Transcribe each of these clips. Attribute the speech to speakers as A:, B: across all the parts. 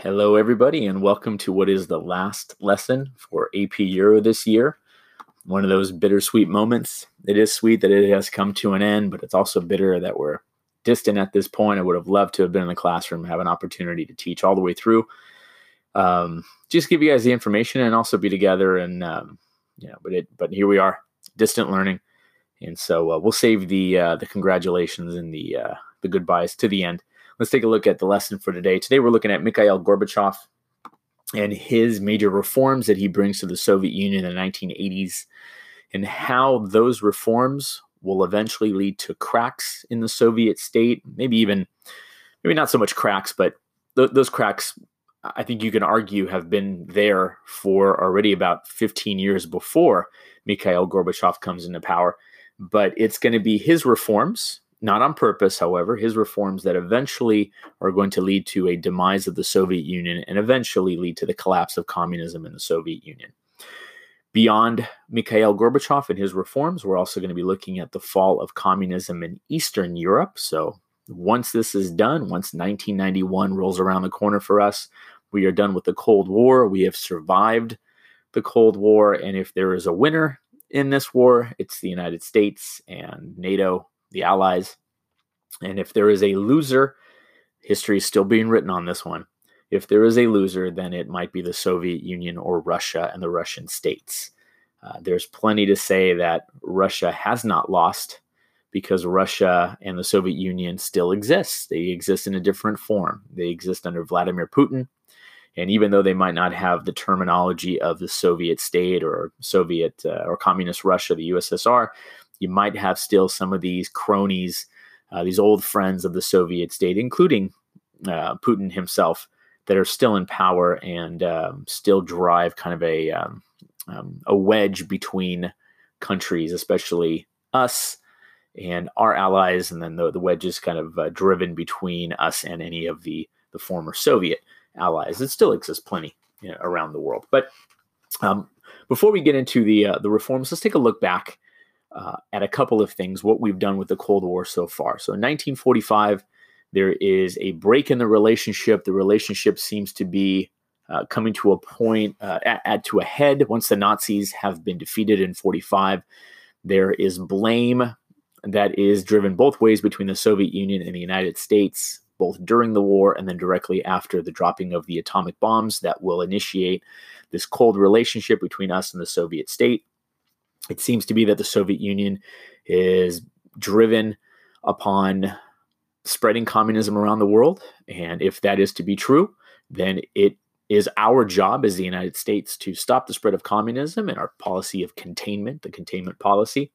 A: Hello, everybody, and welcome to what is the last lesson for AP Euro this year. One of those bittersweet moments. It is sweet that it has come to an end, but it's also bitter that we're distant at this point. I would have loved to have been in the classroom, have an opportunity to teach all the way through. Um, just give you guys the information and also be together. And um, you know, but it, but here we are, distant learning, and so uh, we'll save the uh, the congratulations and the uh, the goodbyes to the end. Let's take a look at the lesson for today. Today we're looking at Mikhail Gorbachev and his major reforms that he brings to the Soviet Union in the 1980s and how those reforms will eventually lead to cracks in the Soviet state, maybe even maybe not so much cracks, but th- those cracks I think you can argue have been there for already about 15 years before Mikhail Gorbachev comes into power. But it's going to be his reforms not on purpose, however, his reforms that eventually are going to lead to a demise of the Soviet Union and eventually lead to the collapse of communism in the Soviet Union. Beyond Mikhail Gorbachev and his reforms, we're also going to be looking at the fall of communism in Eastern Europe. So, once this is done, once 1991 rolls around the corner for us, we are done with the Cold War. We have survived the Cold War. And if there is a winner in this war, it's the United States and NATO the Allies. And if there is a loser, history is still being written on this one. If there is a loser, then it might be the Soviet Union or Russia and the Russian states. Uh, there's plenty to say that Russia has not lost because Russia and the Soviet Union still exist. They exist in a different form. They exist under Vladimir Putin. And even though they might not have the terminology of the Soviet state or Soviet uh, or communist Russia, the USSR, you might have still some of these cronies, uh, these old friends of the Soviet state, including uh, Putin himself, that are still in power and um, still drive kind of a um, um, a wedge between countries, especially us and our allies, and then the, the wedge is kind of uh, driven between us and any of the the former Soviet allies. It still exists plenty you know, around the world, but um, before we get into the uh, the reforms, let's take a look back uh, at a couple of things, what we've done with the Cold War so far. So in 1945, there is a break in the relationship. The relationship seems to be uh, coming to a point, uh, at, at, to a head once the Nazis have been defeated in 45. There is blame that is driven both ways between the Soviet Union and the United States, both during the war and then directly after the dropping of the atomic bombs that will initiate this cold relationship between us and the Soviet state. It seems to be that the Soviet Union is driven upon spreading communism around the world. And if that is to be true, then it is our job as the United States to stop the spread of communism and our policy of containment, the containment policy.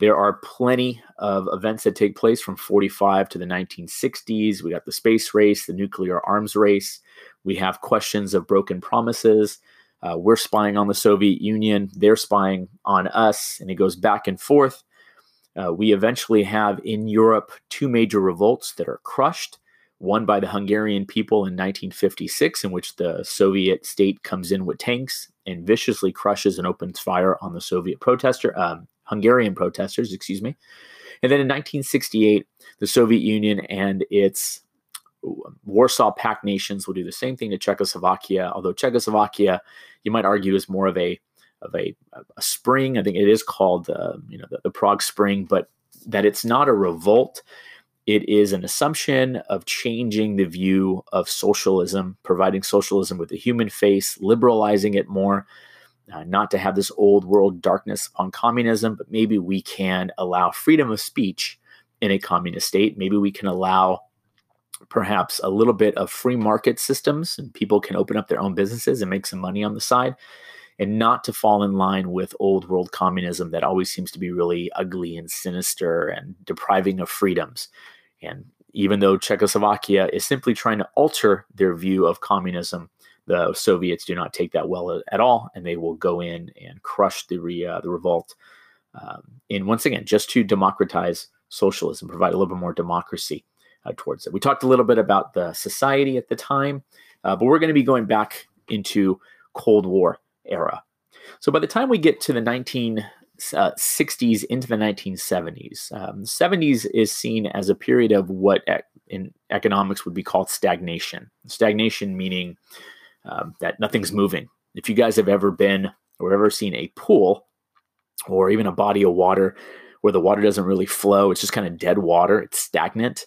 A: There are plenty of events that take place from 45 to the 1960s. We got the space race, the nuclear arms race. We have questions of broken promises. Uh, we're spying on the Soviet Union, they're spying on us, and it goes back and forth. Uh, we eventually have in Europe two major revolts that are crushed. One by the Hungarian people in 1956, in which the Soviet state comes in with tanks and viciously crushes and opens fire on the Soviet protester, um, Hungarian protesters, excuse me. And then in 1968, the Soviet Union and its Warsaw Pact nations will do the same thing to Czechoslovakia, although Czechoslovakia, you might argue, is more of a of a, a spring. I think it is called uh, you know the, the Prague Spring, but that it's not a revolt. It is an assumption of changing the view of socialism, providing socialism with a human face, liberalizing it more, uh, not to have this old world darkness upon communism, but maybe we can allow freedom of speech in a communist state. Maybe we can allow perhaps a little bit of free market systems and people can open up their own businesses and make some money on the side and not to fall in line with old world communism that always seems to be really ugly and sinister and depriving of freedoms. And even though Czechoslovakia is simply trying to alter their view of communism, the Soviets do not take that well at all, and they will go in and crush the re, uh, the revolt. Um, and once again, just to democratize socialism, provide a little bit more democracy uh, towards it. We talked a little bit about the society at the time, uh, but we're going to be going back into Cold War era. So by the time we get to the 19 uh, 60s into the 1970s. Um, 70s is seen as a period of what in economics would be called stagnation. Stagnation meaning um, that nothing's moving. If you guys have ever been or ever seen a pool or even a body of water where the water doesn't really flow, it's just kind of dead water, it's stagnant.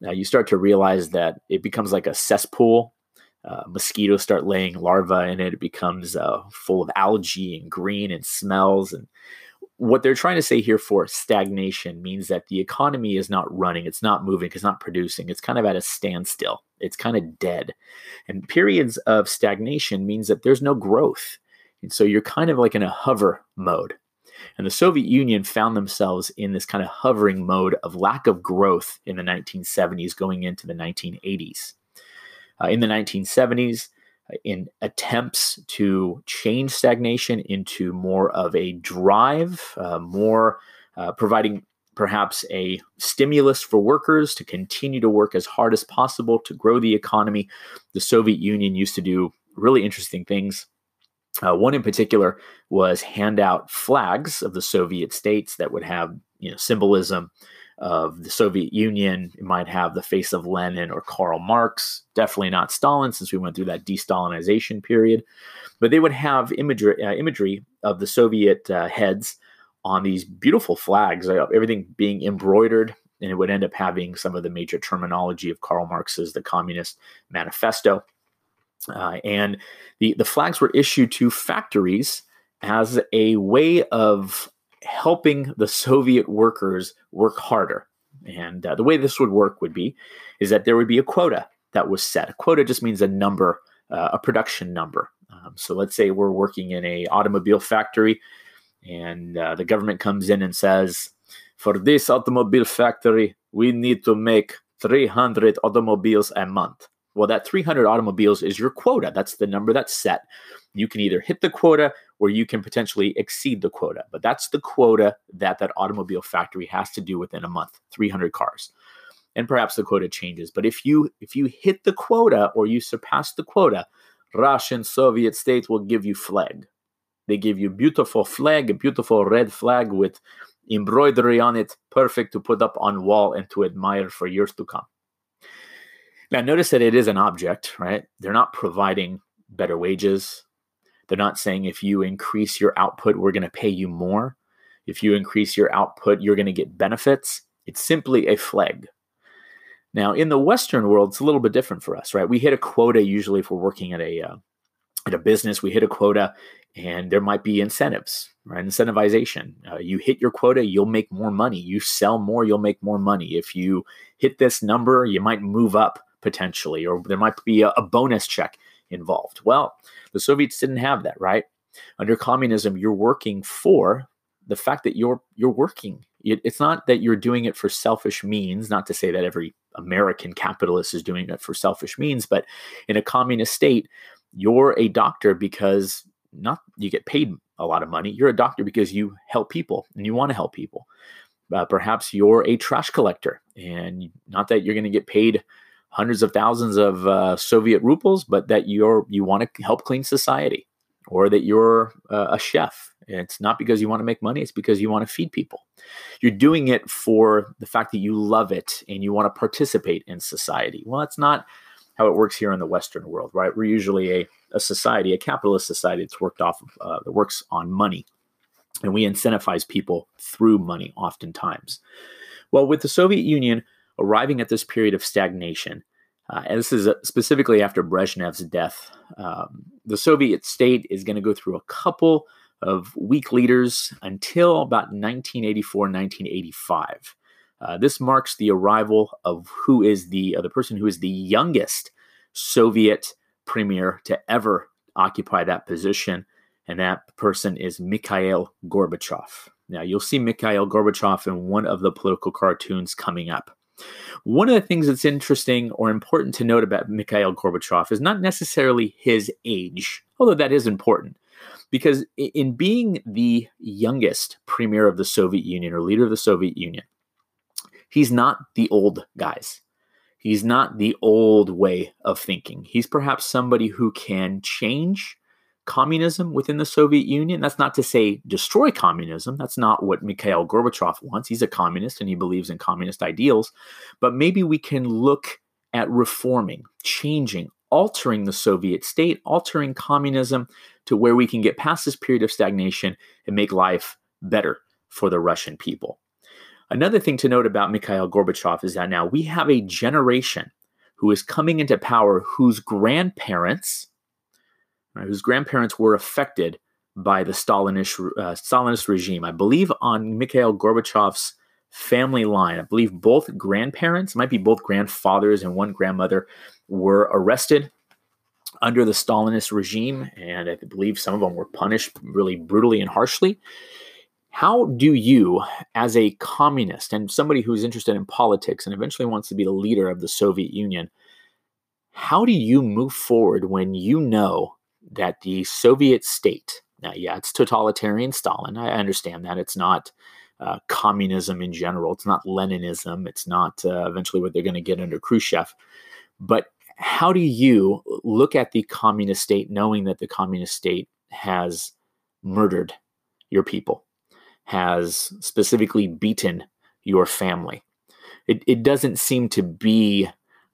A: Now you start to realize that it becomes like a cesspool. Uh, mosquitoes start laying larvae in it. It becomes uh, full of algae and green and smells. And what they're trying to say here for stagnation means that the economy is not running, it's not moving, it's not producing, it's kind of at a standstill, it's kind of dead. And periods of stagnation means that there's no growth. And so you're kind of like in a hover mode. And the Soviet Union found themselves in this kind of hovering mode of lack of growth in the 1970s going into the 1980s. Uh, in the 1970s, in attempts to change stagnation into more of a drive, uh, more uh, providing perhaps a stimulus for workers to continue to work as hard as possible to grow the economy. The Soviet Union used to do really interesting things. Uh, one in particular was hand out flags of the Soviet states that would have you know symbolism of the Soviet Union. It might have the face of Lenin or Karl Marx, definitely not Stalin, since we went through that de Stalinization period. But they would have imagery, uh, imagery of the Soviet uh, heads on these beautiful flags, uh, everything being embroidered. And it would end up having some of the major terminology of Karl Marx's The Communist Manifesto. Uh, and the, the flags were issued to factories as a way of helping the Soviet workers work harder. And uh, the way this would work would be is that there would be a quota that was set. A quota just means a number, uh, a production number. Um, so let's say we're working in a automobile factory, and uh, the government comes in and says, for this automobile factory, we need to make 300 automobiles a month. Well, that 300 automobiles is your quota. That's the number that's set. You can either hit the quota or you can potentially exceed the quota. But that's the quota that that automobile factory has to do within a month, 300 cars. And perhaps the quota changes. But if you if you hit the quota or you surpass the quota, Russian Soviet states will give you flag. They give you beautiful flag, a beautiful red flag with embroidery on it, perfect to put up on wall and to admire for years to come. Now, notice that it is an object, right? They're not providing better wages. They're not saying if you increase your output, we're going to pay you more. If you increase your output, you're going to get benefits. It's simply a flag. Now, in the Western world, it's a little bit different for us, right? We hit a quota usually if we're working at a uh, at a business. We hit a quota, and there might be incentives, right? Incentivization. Uh, you hit your quota, you'll make more money. You sell more, you'll make more money. If you hit this number, you might move up potentially, or there might be a, a bonus check involved. Well, the Soviets didn't have that, right? Under communism, you're working for the fact that you're you're working. It, it's not that you're doing it for selfish means. Not to say that every American capitalist is doing it for selfish means, but in a communist state, you're a doctor because not you get paid a lot of money. You're a doctor because you help people and you want to help people. Uh, perhaps you're a trash collector, and not that you're going to get paid hundreds of thousands of uh, Soviet rubles, but that you're you want to help clean society, or that you're uh, a chef. It's not because you want to make money; it's because you want to feed people. You're doing it for the fact that you love it and you want to participate in society. Well, that's not how it works here in the Western world, right? We're usually a, a society, a capitalist society that's worked off of, uh, that works on money, and we incentivize people through money oftentimes. Well, with the Soviet Union arriving at this period of stagnation. Uh, and this is uh, specifically after Brezhnev's death. Um, the Soviet state is going to go through a couple of weak leaders until about 1984, 1985. Uh, this marks the arrival of who is the uh, the person who is the youngest Soviet premier to ever occupy that position, and that person is Mikhail Gorbachev. Now you'll see Mikhail Gorbachev in one of the political cartoons coming up. One of the things that's interesting or important to note about Mikhail Gorbachev is not necessarily his age, although that is important. Because in being the youngest premier of the Soviet Union or leader of the Soviet Union, he's not the old guys. He's not the old way of thinking. He's perhaps somebody who can change communism within the Soviet Union. That's not to say destroy communism. That's not what Mikhail Gorbachev wants. He's a communist and he believes in communist ideals. But maybe we can look at reforming, changing, altering the Soviet state, altering communism to where we can get past this period of stagnation and make life better for the Russian people. Another thing to note about Mikhail Gorbachev is that now we have a generation who is coming into power whose grandparents right, whose grandparents were affected by the Stalinist, uh, Stalinist regime. I believe on Mikhail Gorbachev's family line, I believe both grandparents, might be both grandfathers and one grandmother, were arrested under the Stalinist regime, and I believe some of them were punished really brutally and harshly. How do you, as a communist and somebody who's interested in politics and eventually wants to be the leader of the Soviet Union, how do you move forward when you know that the Soviet state, now, yeah, it's totalitarian Stalin. I understand that. It's not uh, communism in general. It's not Leninism. It's not uh, eventually what they're going to get under Khrushchev. But how do you look at the communist state knowing that the communist state has murdered your people, has specifically beaten your family? It, it doesn't seem to be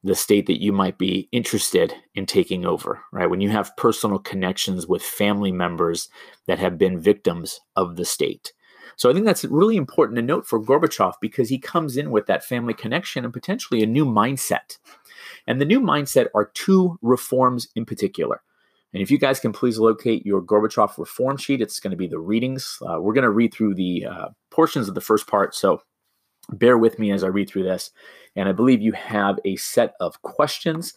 A: the state that you might be interested in taking over, right? When you have personal connections with family members that have been victims of the state. So I think that's really important to note for Gorbachev because he comes in with that family connection and potentially a new mindset. And the new mindset are two reforms in particular. And if you guys can please locate your Gorbachev reform sheet, it's going to be the readings. Uh, we're going to read through the uh, portions of the first part. So bear with me as I read through this. And I believe you have a set of questions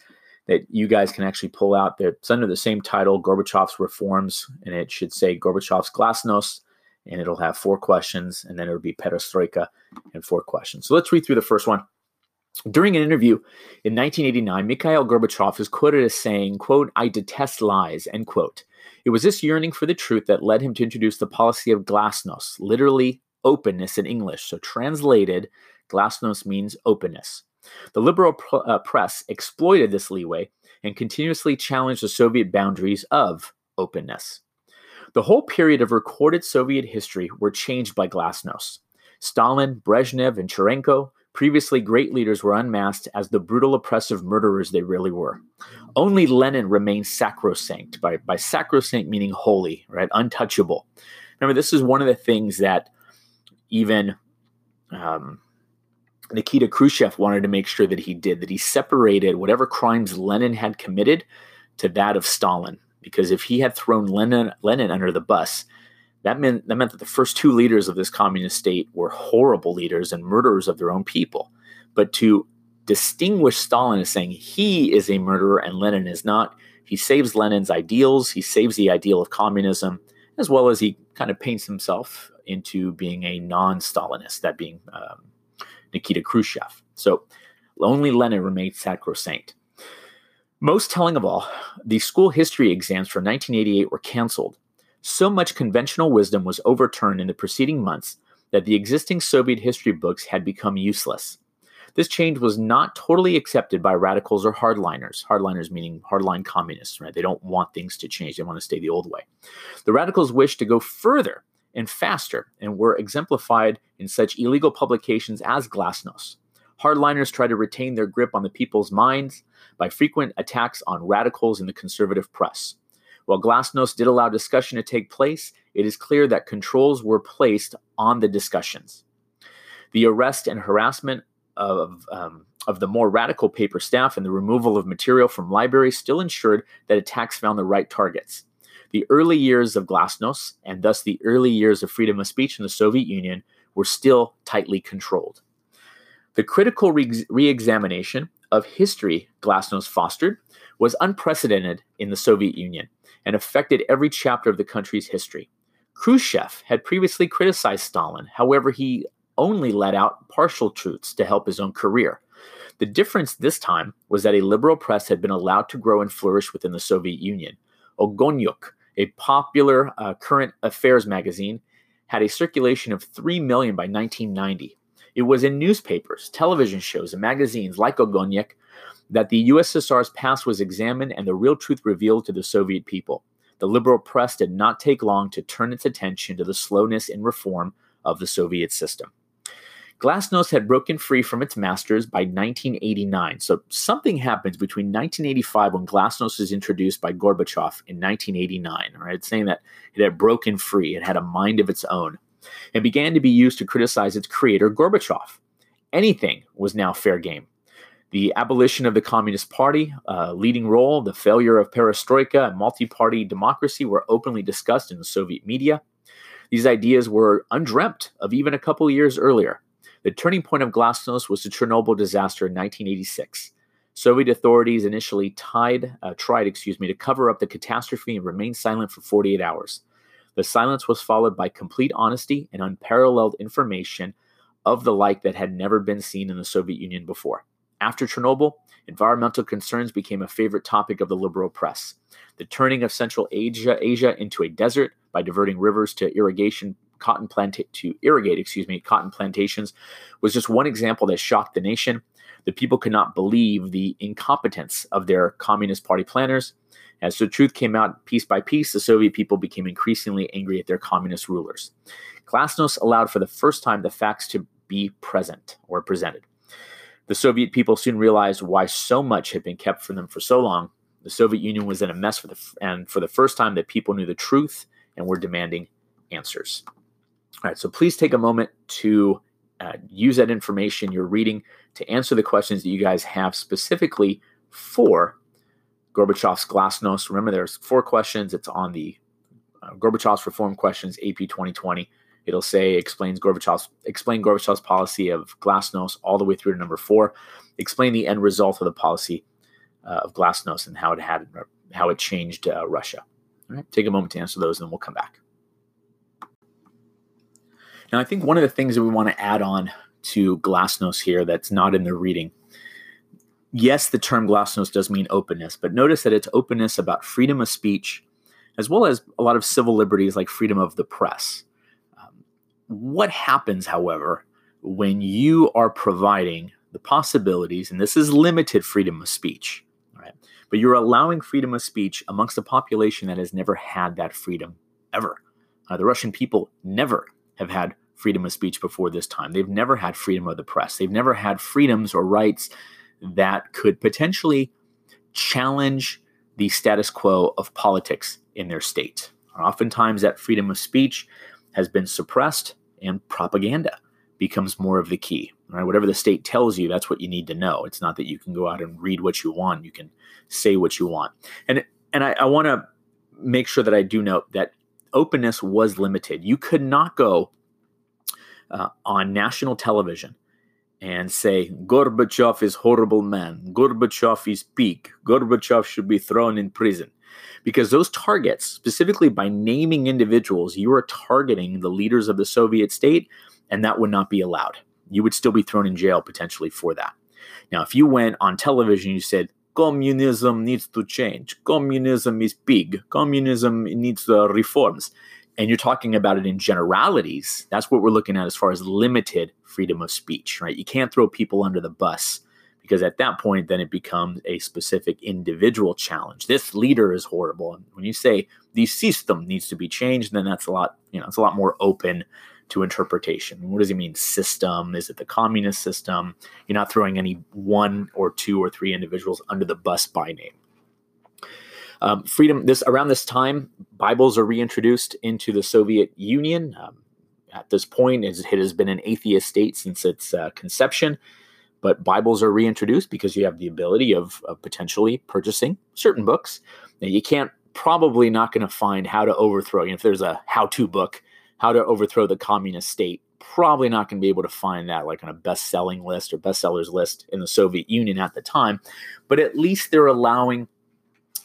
A: that you guys can actually pull out. It's under the same title, Gorbachev's Reforms, and it should say Gorbachev's Glasnost, and it'll have four questions, and then it'll be Perestroika and four questions. So let's read through the first one. During an interview in 1989, Mikhail Gorbachev is quoted as saying, quote, I detest lies, end quote. It was this yearning for the truth that led him to introduce the policy of glasnost, literally openness in English. So translated, Glasnost means openness. The liberal pr- uh, press exploited this leeway and continuously challenged the Soviet boundaries of openness. The whole period of recorded Soviet history were changed by Glasnost. Stalin, Brezhnev, and Chernenko, previously great leaders, were unmasked as the brutal, oppressive murderers they really were. Only Lenin remained sacrosanct, by, by sacrosanct meaning holy, right? Untouchable. Remember, this is one of the things that even um, Nikita Khrushchev wanted to make sure that he did, that he separated whatever crimes Lenin had committed to that of Stalin. Because if he had thrown Lenin, Lenin under the bus, that meant, that meant that the first two leaders of this communist state were horrible leaders and murderers of their own people. But to distinguish Stalin as saying he is a murderer and Lenin is not, he saves Lenin's ideals, he saves the ideal of communism, as well as he kind of paints himself into being a non Stalinist, that being um, Nikita Khrushchev. So only Lenin remained sacrosanct. Most telling of all, the school history exams for 1988 were canceled. So much conventional wisdom was overturned in the preceding months that the existing Soviet history books had become useless. This change was not totally accepted by radicals or hardliners. Hardliners meaning hardline communists, right? They don't want things to change. They want to stay the old way. The radicals wished to go further and faster and were exemplified in such illegal publications as Glasnost. Hardliners try to retain their grip on the people's minds by frequent attacks on radicals in the conservative press. While Glasnost did allow discussion to take place, it is clear that controls were placed on the discussions. The arrest and harassment of, um, of the more radical paper staff and the removal of material from libraries still ensured that attacks found the right targets. The early years of Glasnost, and thus the early years of freedom of speech in the Soviet Union, were still tightly controlled. The critical re examination of history Glasnost fostered was unprecedented in the Soviet Union and affected every chapter of the country's history. Khrushchev had previously criticized Stalin, however, he only let out partial truths to help his own career. The difference this time was that a liberal press had been allowed to grow and flourish within the Soviet Union. Ogonyok, a popular uh, current affairs magazine, had a circulation of 3 million by 1990. It was in newspapers, television shows, and magazines like Ogonyok that the USSR's past was examined and the real truth revealed to the Soviet people. the liberal press did not take long to turn its attention to the slowness in reform of the Soviet system. Glasnost had broken free from its masters by 1989. So something happens between 1985 when Glasnost was introduced by Gorbachev in 1989, right? Saying that it had broken free, it had a mind of its own, and began to be used to criticize its creator, Gorbachev. Anything was now fair game. The abolition of the Communist Party, uh, leading role, the failure of perestroika and multi party democracy were openly discussed in the Soviet media. These ideas were undreamt of even a couple years earlier. The turning point of Glasnost was the Chernobyl disaster in 1986. Soviet authorities initially tied, uh, tried, excuse me, to cover up the catastrophe and remain silent for 48 hours. The silence was followed by complete honesty and unparalleled information of the like that had never been seen in the Soviet Union before. After Chernobyl, environmental concerns became a favorite topic of the liberal press. The turning of Central Asia, Asia into a desert by diverting rivers to irrigation cotton plant to irrigate, excuse me, cotton plantations was just one example that shocked the nation. The people could not believe the incompetence of their Communist Party planners. As the truth came out piece by piece, the Soviet people became increasingly angry at their communist rulers. Glasnost allowed for the first time the facts to be present or presented. The Soviet people soon realized why so much had been kept from them for so long. The Soviet Union was in a mess for the and for the first time that people knew the truth and were demanding answers. All right, so please take a moment to uh, use that information you're reading to answer the questions that you guys have specifically for Gorbachev's Glasnost. Remember, there's four questions. It's on the uh, Gorbachev's Reform Questions AP 2020. It'll say explains Gorbachev's explain Gorbachev's policy of Glasnost all the way through to number four. Explain the end result of the policy uh, of Glasnost and how it had how it changed uh, Russia. All right, take a moment to answer those, and then we'll come back. Now, I think one of the things that we want to add on to Glasnost here that's not in the reading. Yes, the term Glasnost does mean openness, but notice that it's openness about freedom of speech, as well as a lot of civil liberties like freedom of the press. Um, what happens, however, when you are providing the possibilities, and this is limited freedom of speech, right? But you're allowing freedom of speech amongst a population that has never had that freedom ever. Uh, the Russian people never have had freedom of speech before this time. They've never had freedom of the press. They've never had freedoms or rights that could potentially challenge the status quo of politics in their state. Oftentimes, that freedom of speech has been suppressed, and propaganda becomes more of the key. Right? Whatever the state tells you, that's what you need to know. It's not that you can go out and read what you want; you can say what you want. And and I, I want to make sure that I do note that openness was limited. You could not go uh, on national television and say Gorbachev is horrible man, Gorbachev is peak, Gorbachev should be thrown in prison. Because those targets, specifically by naming individuals, you are targeting the leaders of the Soviet state, and that would not be allowed. You would still be thrown in jail potentially for that. Now, if you went on television, you said communism needs to change. Communism is big. Communism needs uh, reforms. And you're talking about it in generalities. That's what we're looking at as far as limited freedom of speech, right? You can't throw people under the bus because at that point, then it becomes a specific individual challenge. This leader is horrible. And when you say the system needs to be changed, then that's a lot, you know, it's a lot more open to interpretation. What does he mean, system? Is it the communist system? You're not throwing any one or two or three individuals under the bus by name. Um, freedom. This around this time, Bibles are reintroduced into the Soviet Union. Um, at this point, it has been an atheist state since its uh, conception, but Bibles are reintroduced because you have the ability of, of potentially purchasing certain books. Now, you can't probably not going to find how to overthrow. You know, if there's a how-to book how to overthrow the communist state. Probably not going to be able to find that like on a best selling list or bestsellers list in the Soviet Union at the time. But at least they're allowing,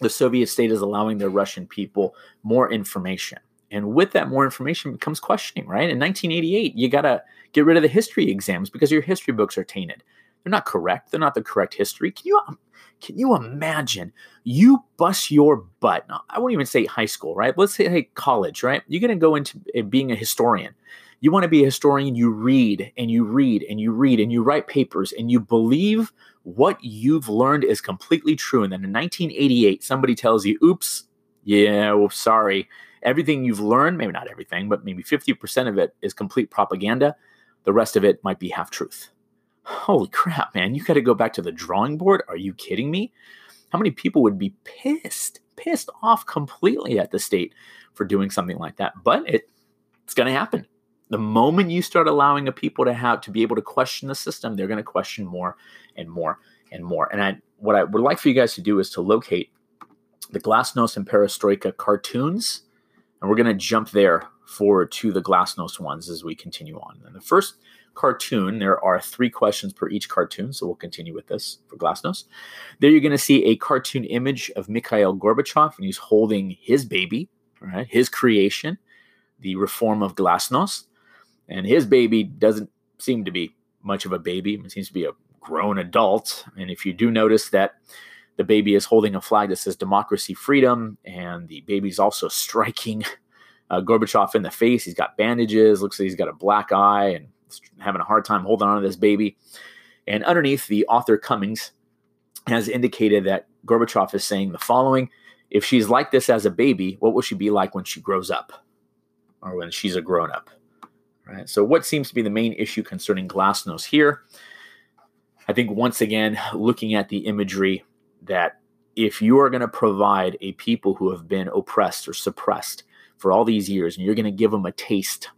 A: the Soviet state is allowing their Russian people more information. And with that more information becomes questioning, right? In 1988, you got to get rid of the history exams because your history books are tainted. They're not correct. They're not the correct history. Can you um, can you imagine you bust your butt? I won't even say high school, right? Let's say hey, college, right? You're going to go into eh, being a historian. You want to be a historian, you read and you read and you read and you write papers and you believe what you've learned is completely true. And then in 1988, somebody tells you, oops, Yeah, well, sorry. Everything you've learned, maybe not everything, but maybe 50% of it is complete propaganda. The rest of it might be half truth. Holy crap, man. You got to go back to the drawing board. Are you kidding me? How many people would be pissed, pissed off completely at the state for doing something like that? But it, it's going to happen. The moment you start allowing a people to have to be able to question the system, they're going to question more and more and more. And I, what I would like for you guys to do is to locate the Glasnost and Perestroika cartoons, and we're going to jump there forward to the Glasnost ones as we continue on. And the first cartoon, there are three questions per each cartoon, so we'll continue with this for Glasnost. There you're going to see a cartoon image of Mikhail Gorbachev, and he's holding his baby, right, his creation, the reform of Glasnost. And his baby doesn't seem to be much of a baby. It seems to be a grown adult. And if you do notice that the baby is holding a flag that says democracy, freedom, and the baby's also striking uh, Gorbachev in the face. He's got bandages, looks like he's got a black eye and having a hard time holding on to this baby. And underneath, the author Cummings has indicated that Gorbachev is saying the following If she's like this as a baby, what will she be like when she grows up or when she's a grown up? Right. So, what seems to be the main issue concerning Glasnost here? I think once again, looking at the imagery that if you are going to provide a people who have been oppressed or suppressed for all these years and you're going to give them a taste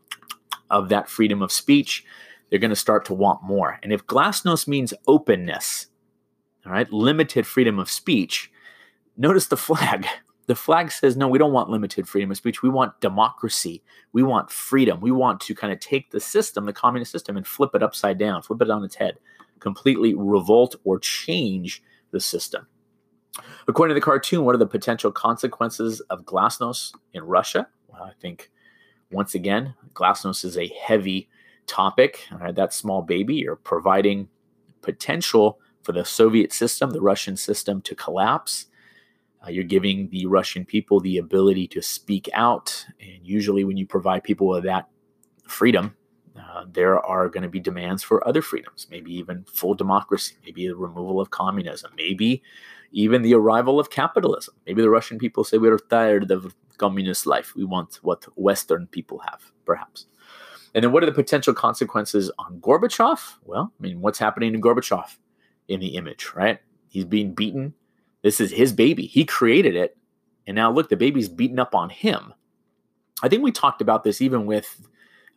A: of that freedom of speech, they're going to start to want more. And if glasnost means openness, all right, limited freedom of speech, notice the flag. The flag says, no, we don't want limited freedom of speech. We want democracy. We want freedom. We want to kind of take the system, the communist system, and flip it upside down, flip it on its head, completely revolt or change the system. According to the cartoon, what are the potential consequences of glasnost in Russia? Well, I think once again, glasnost is a heavy topic. Right, that small baby, you're providing potential for the Soviet system, the Russian system to collapse. Uh, you're giving the Russian people the ability to speak out. And usually, when you provide people with that freedom, uh, there are going to be demands for other freedoms, maybe even full democracy, maybe the removal of communism, maybe even the arrival of capitalism. Maybe the Russian people say we're tired of communist life. We want what Western people have, perhaps. And then what are the potential consequences on Gorbachev? Well, I mean, what's happening to Gorbachev in the image, right? He's being beaten. This is his baby. He created it. And now look, the baby's beaten up on him. I think we talked about this even with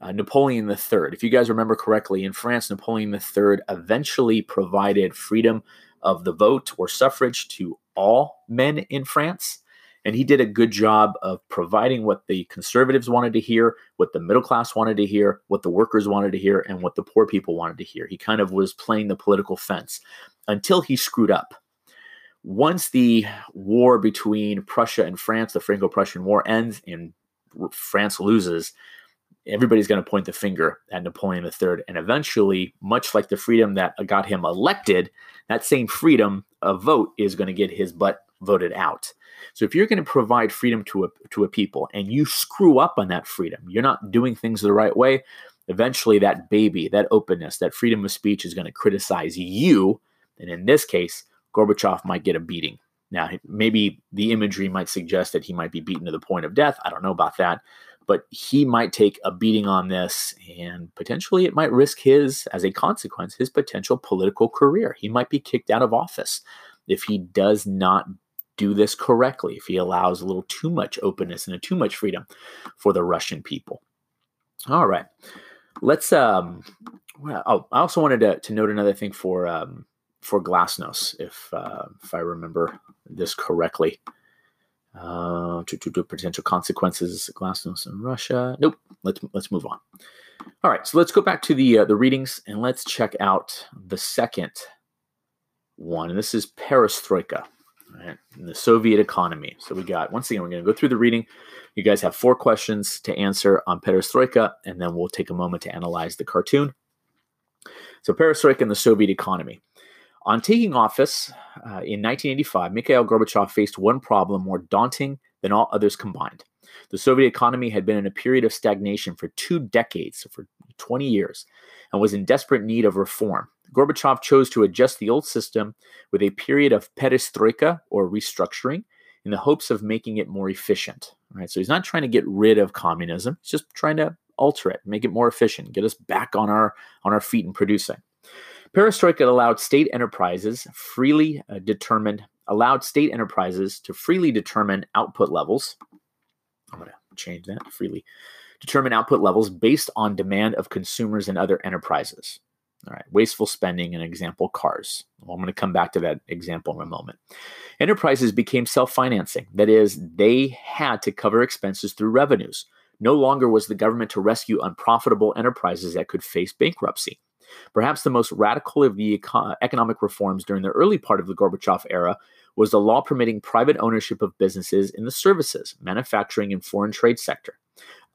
A: uh, Napoleon III. If you guys remember correctly, in France, Napoleon III eventually provided freedom of the vote or suffrage to all men in France. And he did a good job of providing what the conservatives wanted to hear, what the middle class wanted to hear, what the workers wanted to hear, and what the poor people wanted to hear. He kind of was playing the political fence until he screwed up. Once the war between Prussia and France, the Franco Prussian War, ends and France loses, everybody's going to point the finger at Napoleon III. And eventually, much like the freedom that got him elected, that same freedom of vote is going to get his butt voted out. So if you're going to provide freedom to a to a people and you screw up on that freedom, you're not doing things the right way, eventually that baby, that openness, that freedom of speech is going to criticize you, and in this case, Gorbachev might get a beating. Now, maybe the imagery might suggest that he might be beaten to the point of death. I don't know about that but he might take a beating on this and potentially it might risk his, as a consequence, his potential political career. He might be kicked out of office if he does not do this correctly, if he allows a little too much openness and too much freedom for the Russian people. All right. Let's um well, oh, I also wanted to, to note another thing for um for Glasnost, if uh, if I remember this correctly uh, to, to, to potential consequences, Glasnost in Russia. Nope. Let's let's move on. All right, so let's go back to the uh, the readings and let's check out the second one. And this is Perestroika, right? the Soviet economy. So we got once again, we're going to go through the reading. You guys have four questions to answer on Perestroika, and then we'll take a moment to analyze the cartoon. So Perestroika and the Soviet economy. On taking office uh, in 1985, Mikhail Gorbachev faced one problem more daunting than all others combined. The Soviet economy had been in a period of stagnation for two decades, so for 20 years, and was in desperate need of reform. Gorbachev chose to adjust the old system with a period of perestroika or restructuring in the hopes of making it more efficient. Right? So he's not trying to get rid of communism, he's just trying to alter it, make it more efficient, get us back on our on our feet and producing. Perestroika allowed state enterprises freely uh, determined allowed state enterprises to freely determine output levels. I'm going to change that freely determine output levels based on demand of consumers and other enterprises. All right, wasteful spending, an example, cars. Well, I'm going to come back to that example in a moment. Enterprises became self financing. That is, they had to cover expenses through revenues. No longer was the government to rescue unprofitable enterprises that could face bankruptcy. Perhaps the most radical of the eco- economic reforms during the early part of the Gorbachev era was the law permitting private ownership of businesses in the services, manufacturing, and foreign trade sector.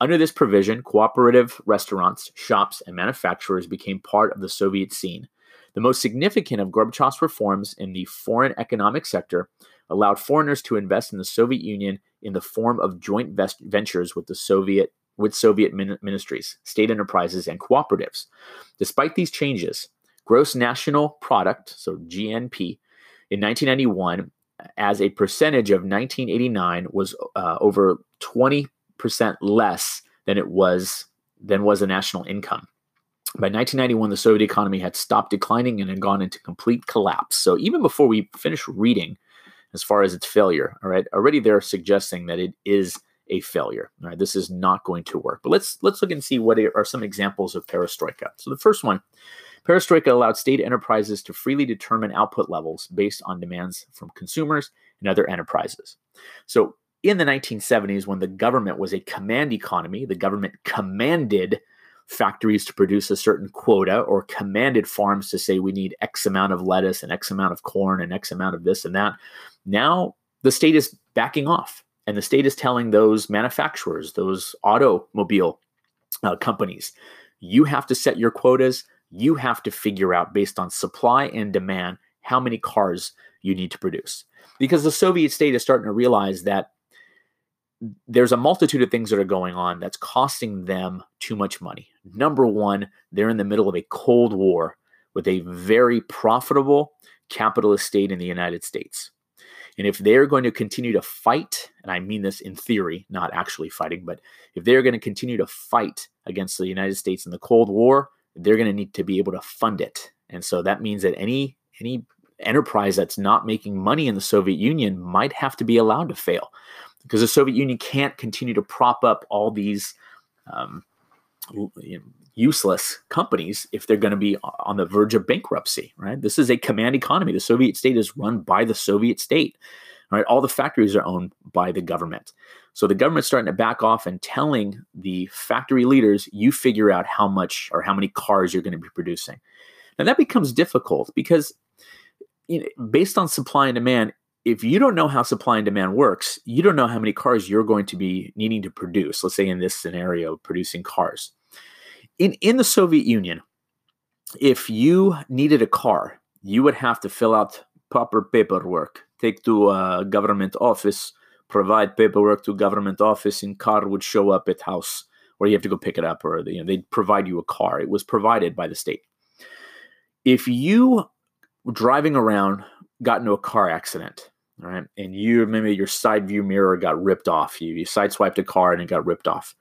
A: Under this provision, cooperative restaurants, shops, and manufacturers became part of the Soviet scene. The most significant of Gorbachev's reforms in the foreign economic sector allowed foreigners to invest in the Soviet Union in the form of joint ventures with the Soviet with Soviet min- ministries, state enterprises, and cooperatives. Despite these changes, gross national product, so GNP, in 1991 as a percentage of 1989 was uh, over 20 percent less than it was than was the national income. By 1991, the Soviet economy had stopped declining and had gone into complete collapse. So even before we finish reading, as far as its failure, all right, already they're suggesting that it is a failure. All right, this is not going to work. But let's let's look and see what are some examples of perestroika. So the first one, perestroika allowed state enterprises to freely determine output levels based on demands from consumers and other enterprises. So in the 1970s, when the government was a command economy, the government commanded factories to produce a certain quota or commanded farms to say we need X amount of lettuce and X amount of corn and X amount of this and that. Now the state is backing off and the state is telling those manufacturers, those automobile uh, companies, you have to set your quotas. You have to figure out based on supply and demand how many cars you need to produce. Because the Soviet state is starting to realize that there's a multitude of things that are going on that's costing them too much money. Number one, they're in the middle of a Cold War with a very profitable capitalist state in the United States. And if they're going to continue to fight, and I mean this in theory, not actually fighting, but if they're going to continue to fight against the United States in the Cold War, they're going to need to be able to fund it. And so that means that any any enterprise that's not making money in the Soviet Union might have to be allowed to fail because the Soviet Union can't continue to prop up all these um, useless companies if they're going to be on the verge of bankruptcy. Right? This is a command economy. The Soviet state is run by the Soviet state. Right? All the factories are owned by the government. So the government's starting to back off and telling the factory leaders, you figure out how much or how many cars you're going to be producing. Now that becomes difficult because you know, based on supply and demand, if you don't know how supply and demand works, you don't know how many cars you're going to be needing to produce. Let's say in this scenario, producing cars. In in the Soviet Union, if you needed a car, you would have to fill out proper paperwork, take to a government office, provide paperwork to government office, and car would show up at house, or you have to go pick it up, or you know, they'd provide you a car. It was provided by the state. If you driving around got into a car accident right? And you maybe your side view mirror got ripped off. You you sideswiped a car and it got ripped off.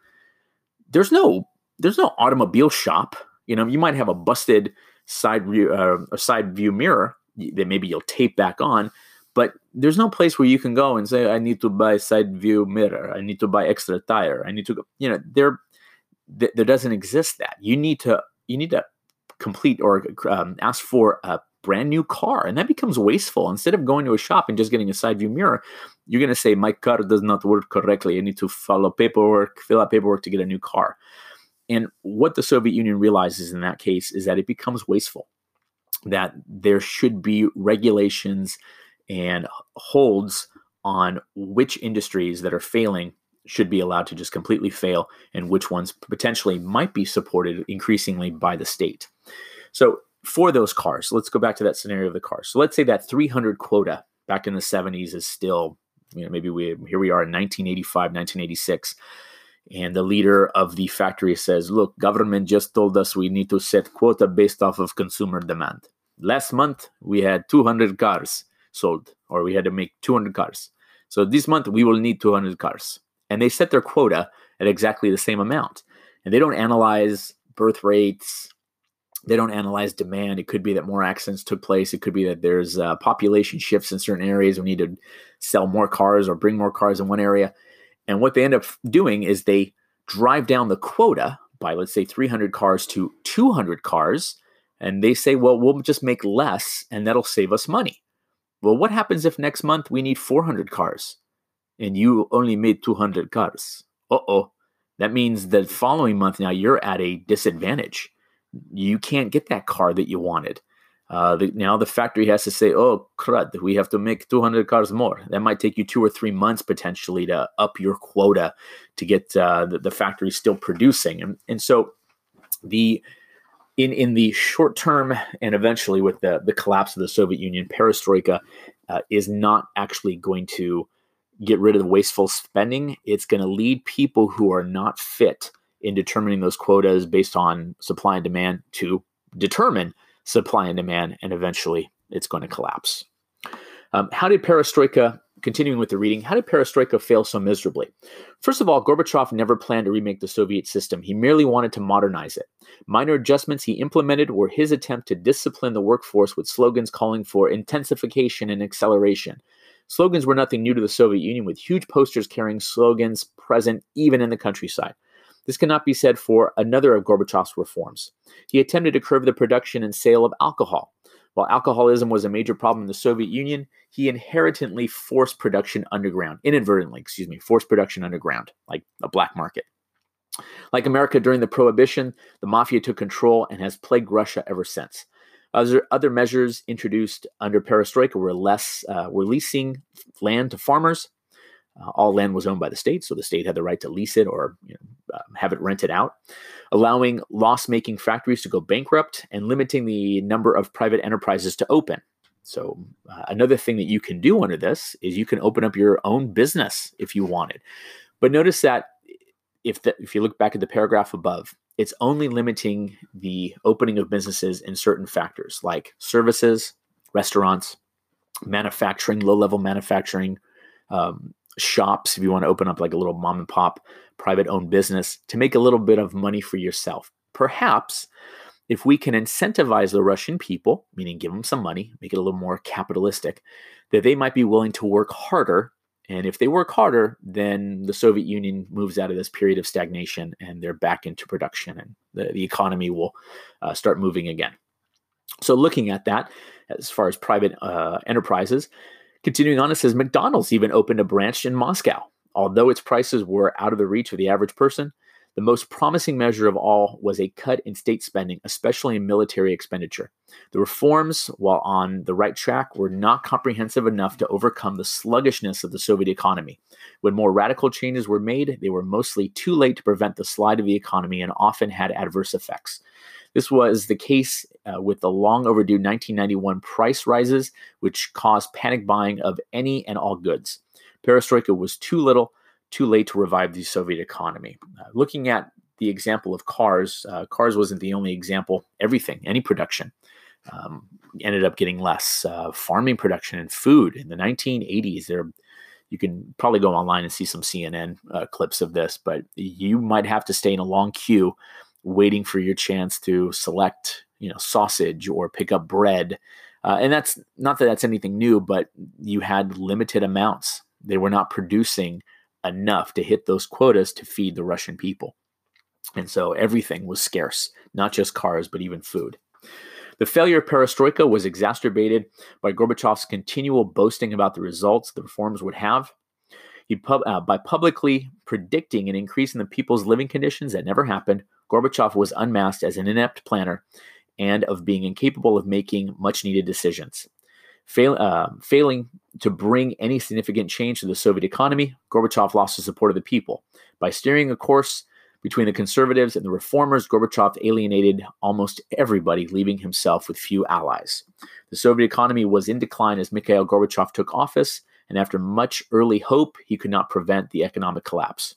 A: There's no there's no automobile shop. You know, you might have a busted side view uh, a side view mirror that maybe you'll tape back on, but there's no place where you can go and say I need to buy side view mirror. I need to buy extra tire. I need to go. You know, there there doesn't exist that. You need to you need to complete or um, ask for a brand new car. And that becomes wasteful. Instead of going to a shop and just getting a side view mirror, you're going to say, My car does not work correctly. I need to follow paperwork, fill out paperwork to get a new car. And what the Soviet Union realizes in that case is that it becomes wasteful, that there should be regulations and holds on which industries that are failing should be allowed to just completely fail and which ones potentially might be supported increasingly by the state. So for those cars, let's go back to that scenario of the cars. So let's say that 300 quota back in the 70s is still, you know, maybe we here we are in 1985, 1986, and the leader of the factory says, "Look, government just told us we need to set quota based off of consumer demand. Last month we had 200 cars sold, or we had to make 200 cars. So this month we will need 200 cars. And they set their quota at exactly the same amount. And they don't analyze birth rates, they don't analyze demand. It could be that more accidents took place. It could be that there's uh, population shifts in certain areas. We need to sell more cars or bring more cars in one area. And what they end up doing is they drive down the quota by, let's say, 300 cars to 200 cars. And they say, well, we'll just make less and that'll save us money. Well, what happens if next month we need 400 cars and you only made 200 cars? Uh oh. That means the following month now you're at a disadvantage you can't get that car that you wanted. Uh, the, now the factory has to say, "Oh crud, we have to make 200 cars more." That might take you two or three months potentially to up your quota to get uh, the, the factory still producing, and and so the in in the short term and eventually with the the collapse of the Soviet Union, perestroika uh, is not actually going to get rid of the wasteful spending. It's going to lead people who are not fit in determining those quotas based on supply and demand to determine supply and demand, and eventually it's going to collapse. Um, how did perestroika, continuing with the reading, how did perestroika fail so miserably? First of all, Gorbachev never planned to remake the Soviet system. He merely wanted to modernize it. Minor adjustments he implemented were his attempt to discipline the workforce with slogans calling for intensification and acceleration. Slogans were nothing new to the Soviet Union, with huge posters carrying slogans present even in the countryside. This cannot be said for another of Gorbachev's reforms. He attempted to curb the production and sale of alcohol. While alcoholism was a major problem in the Soviet Union, he inherently forced production underground, inadvertently, excuse me, forced production underground, like a black market. Like America during the Prohibition, the mafia took control and has plagued Russia ever since. Other, other measures introduced under Perestroika were less uh, were leasing land to farmers, uh, all land was owned by the state, so the state had the right to lease it or you know, uh, have it rented out, allowing loss making factories to go bankrupt and limiting the number of private enterprises to open. So, uh, another thing that you can do under this is you can open up your own business if you wanted. But notice that if, the, if you look back at the paragraph above, it's only limiting the opening of businesses in certain factors like services, restaurants, manufacturing, low level manufacturing, um, shops if you want to open up like a little mom and pop private owned business to make a little bit of money for yourself. Perhaps if we can incentivize the Russian people, meaning give them some money, make it a little more capitalistic, that they might be willing to work harder. And if they work harder, then the Soviet Union moves out of this period of stagnation and they're back into production and the, the economy will uh, start moving again. So, looking at that as far as private uh, enterprises, Continuing on, it says McDonald's even opened a branch in Moscow. Although its prices were out of the reach of the average person, the most promising measure of all was a cut in state spending, especially in military expenditure. The reforms, while on the right track, were not comprehensive enough to overcome the sluggishness of the Soviet economy. When more radical changes were made, they were mostly too late to prevent the slide of the economy and often had adverse effects. This was the case uh, with the long overdue 1991 price rises, which caused panic buying of any and all goods. Perestroika was too little, too late to revive the Soviet economy. Uh, looking at the example of cars, uh, cars wasn't the only example. Everything, any production, um, ended up getting less. Uh, farming production and food in the 1980s, there you can probably go online and see some CNN uh, clips of this, but you might have to stay in a long queue waiting for your chance to select, you know, sausage or pick up bread. Uh, and that's not that that's anything new, but you had limited amounts. They were not producing enough to hit those quotas to feed the Russian people. And so everything was scarce, not just cars, but even food. The failure of perestroika was exacerbated by Gorbachev's continual boasting about the results the reforms would have. He pub, uh, by publicly predicting an increase in the people's living conditions that never happened, Gorbachev was unmasked as an inept planner and of being incapable of making much needed decisions. Fail, uh, failing to bring any significant change to the Soviet economy, Gorbachev lost the support of the people. By steering a course between the conservatives and the reformers, Gorbachev alienated almost everybody, leaving himself with few allies. The Soviet economy was in decline as Mikhail Gorbachev took office, and after much early hope, he could not prevent the economic collapse.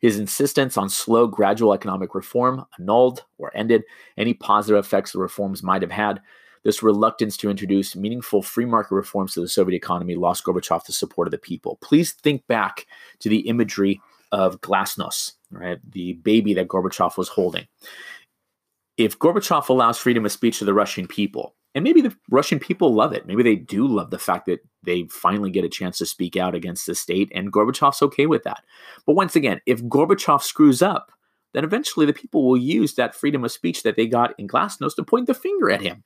A: His insistence on slow, gradual economic reform annulled or ended any positive effects the reforms might have had. This reluctance to introduce meaningful free market reforms to the Soviet economy lost Gorbachev the support of the people. Please think back to the imagery of Glasnost, right? The baby that Gorbachev was holding. If Gorbachev allows freedom of speech to the Russian people, and maybe the Russian people love it. Maybe they do love the fact that they finally get a chance to speak out against the state, and Gorbachev's okay with that. But once again, if Gorbachev screws up, then eventually the people will use that freedom of speech that they got in Glasnost to point the finger at him.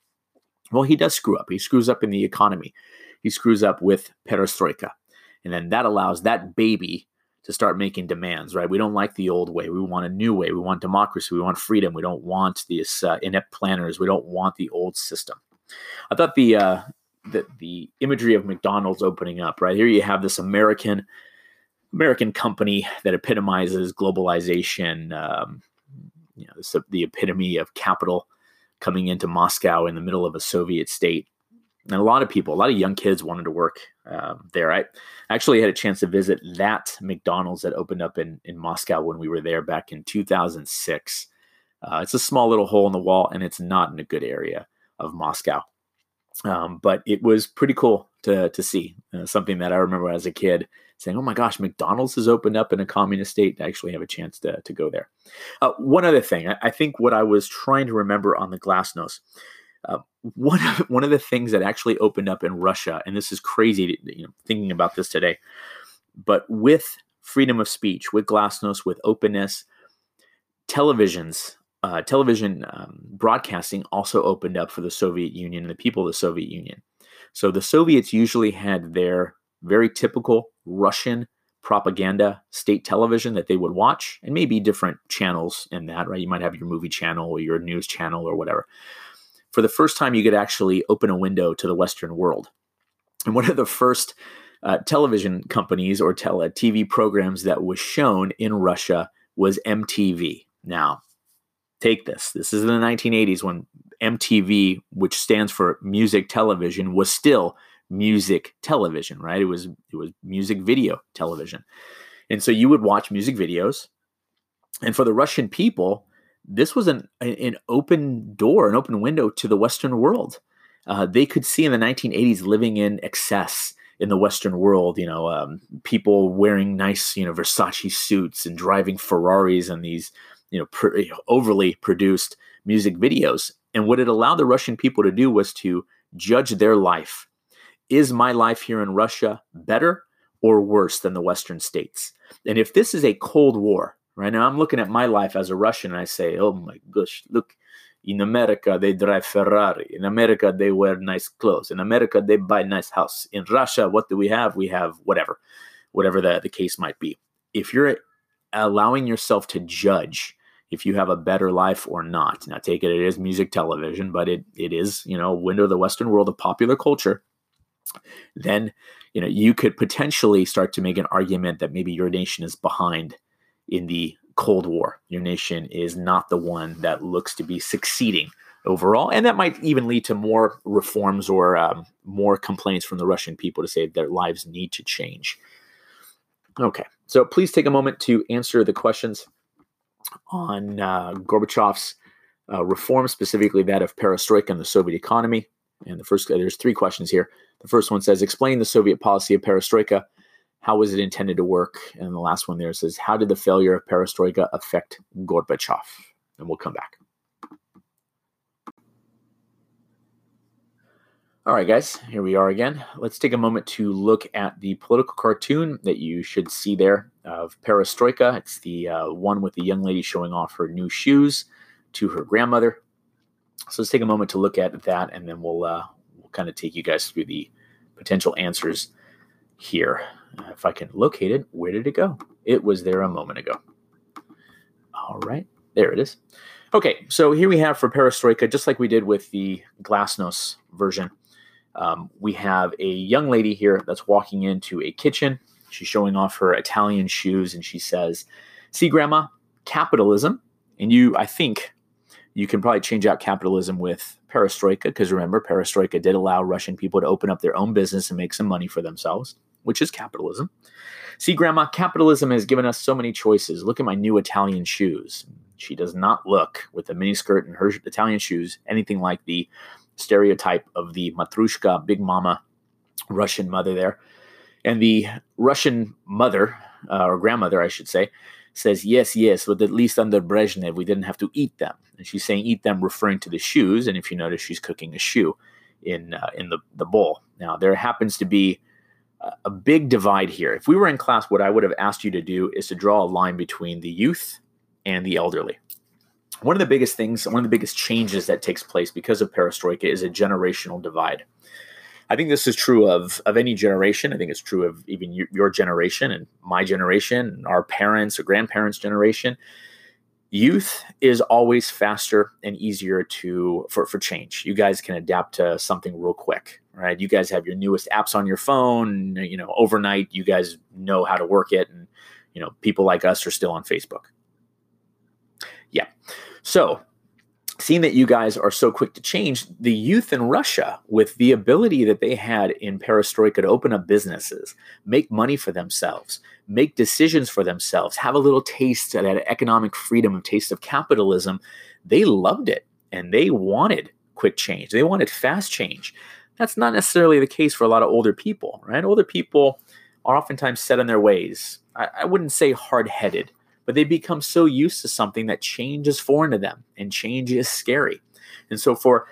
A: Well, he does screw up. He screws up in the economy. He screws up with perestroika. And then that allows that baby to start making demands, right? We don't like the old way. We want a new way. We want democracy. We want freedom. We don't want these uh, inept planners. We don't want the old system. I thought the uh, the the imagery of McDonald's opening up right here. You have this American American company that epitomizes globalization. Um, you know, this, the epitome of capital coming into Moscow in the middle of a Soviet state. And a lot of people, a lot of young kids wanted to work um, there. I actually had a chance to visit that McDonald's that opened up in, in Moscow when we were there back in 2006. Uh, it's a small little hole in the wall, and it's not in a good area of Moscow. Um, but it was pretty cool to to see uh, something that I remember as a kid saying, "Oh my gosh, McDonald's has opened up in a communist state." To actually have a chance to to go there. Uh, one other thing, I, I, think what I was trying to remember on the Glasnost. Uh, one of one of the things that actually opened up in Russia, and this is crazy, to, you know, thinking about this today, but with freedom of speech, with Glasnost, with openness, televisions uh, television um, broadcasting also opened up for the Soviet Union and the people of the Soviet Union. So the Soviets usually had their very typical Russian propaganda state television that they would watch, and maybe different channels in that, right? You might have your movie channel or your news channel or whatever. For the first time, you could actually open a window to the Western world. And one of the first uh, television companies or tele- TV programs that was shown in Russia was MTV. Now, take this. This is in the 1980s when MTV, which stands for music television, was still music television, right? It was it was music video television. And so you would watch music videos. And for the Russian people, this was an an open door, an open window to the Western world. Uh, they could see in the 1980s living in excess in the Western world, you know, um, people wearing nice, you know, Versace suits and driving Ferraris and these you know, pr- overly produced music videos. And what it allowed the Russian people to do was to judge their life. Is my life here in Russia better or worse than the Western states? And if this is a Cold War, right now, I'm looking at my life as a Russian and I say, oh my gosh, look, in America they drive Ferrari. In America they wear nice clothes. In America they buy nice house. In Russia, what do we have? We have whatever, whatever the, the case might be. If you're allowing yourself to judge if you have a better life or not. Now, take it, it is music television, but it it is you know window of the Western world of popular culture. Then you know you could potentially start to make an argument that maybe your nation is behind in the Cold War. Your nation is not the one that looks to be succeeding overall, and that might even lead to more reforms or um, more complaints from the Russian people to say their lives need to change. Okay, so please take a moment to answer the questions on uh, Gorbachev's uh, reform, specifically that of perestroika and the Soviet economy. And the first, there's three questions here. The first one says, explain the Soviet policy of perestroika. How was it intended to work? And the last one there says, how did the failure of perestroika affect Gorbachev? And we'll come back. All right, guys, here we are again. Let's take a moment to look at the political cartoon that you should see there of Perestroika. It's the uh, one with the young lady showing off her new shoes to her grandmother. So let's take a moment to look at that, and then we'll uh, we'll kind of take you guys through the potential answers here. Uh, if I can locate it, where did it go? It was there a moment ago. All right, there it is. Okay, so here we have for Perestroika, just like we did with the Glasnost version um, we have a young lady here that's walking into a kitchen. She's showing off her Italian shoes and she says, See, Grandma, capitalism. And you, I think, you can probably change out capitalism with perestroika because remember, perestroika did allow Russian people to open up their own business and make some money for themselves, which is capitalism. See, Grandma, capitalism has given us so many choices. Look at my new Italian shoes. She does not look, with a miniskirt and her Italian shoes, anything like the stereotype of the matrushka, big mama, Russian mother there. And the Russian mother, uh, or grandmother, I should say, says, Yes, yes, but at least under Brezhnev, we didn't have to eat them. And she's saying eat them, referring to the shoes. And if you notice, she's cooking a shoe in, uh, in the, the bowl. Now, there happens to be a big divide here. If we were in class, what I would have asked you to do is to draw a line between the youth and the elderly. One of the biggest things, one of the biggest changes that takes place because of perestroika is a generational divide. I think this is true of, of any generation. I think it's true of even your, your generation and my generation, and our parents or grandparents' generation. Youth is always faster and easier to for, for change. You guys can adapt to something real quick, right? You guys have your newest apps on your phone. You know, overnight, you guys know how to work it, and you know, people like us are still on Facebook. Yeah, so seeing that you guys are so quick to change, the youth in Russia, with the ability that they had in perestroika to open up businesses, make money for themselves, make decisions for themselves, have a little taste of that economic freedom, a taste of capitalism, they loved it and they wanted quick change. They wanted fast change. That's not necessarily the case for a lot of older people, right? Older people are oftentimes set in their ways. I, I wouldn't say hard headed, but they become so used to something that change is foreign to them and change is scary. And so, for,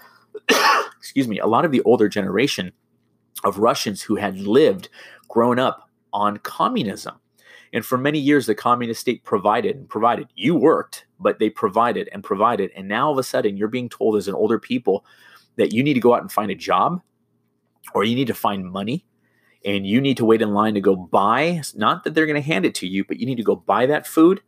A: excuse me, a lot of the older generation of Russians who had lived, grown up on communism, and for many years, the communist state provided and provided. You worked, but they provided and provided. And now all of a sudden, you're being told as an older people that you need to go out and find a job or you need to find money and you need to wait in line to go buy. Not that they're going to hand it to you, but you need to go buy that food.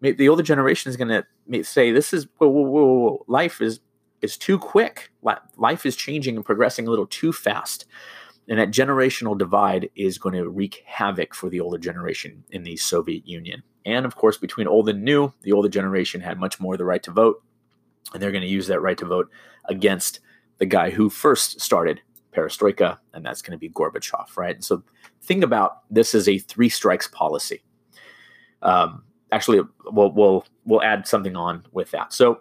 A: Maybe the older generation is going to say, "This is whoa, whoa, whoa, whoa. life is is too quick. Life is changing and progressing a little too fast." And that generational divide is going to wreak havoc for the older generation in the Soviet Union. And of course, between old and new, the older generation had much more the right to vote, and they're going to use that right to vote against the guy who first started perestroika, and that's going to be Gorbachev, right? So think about this as a three strikes policy. Um, actually, we'll, we'll we'll add something on with that. So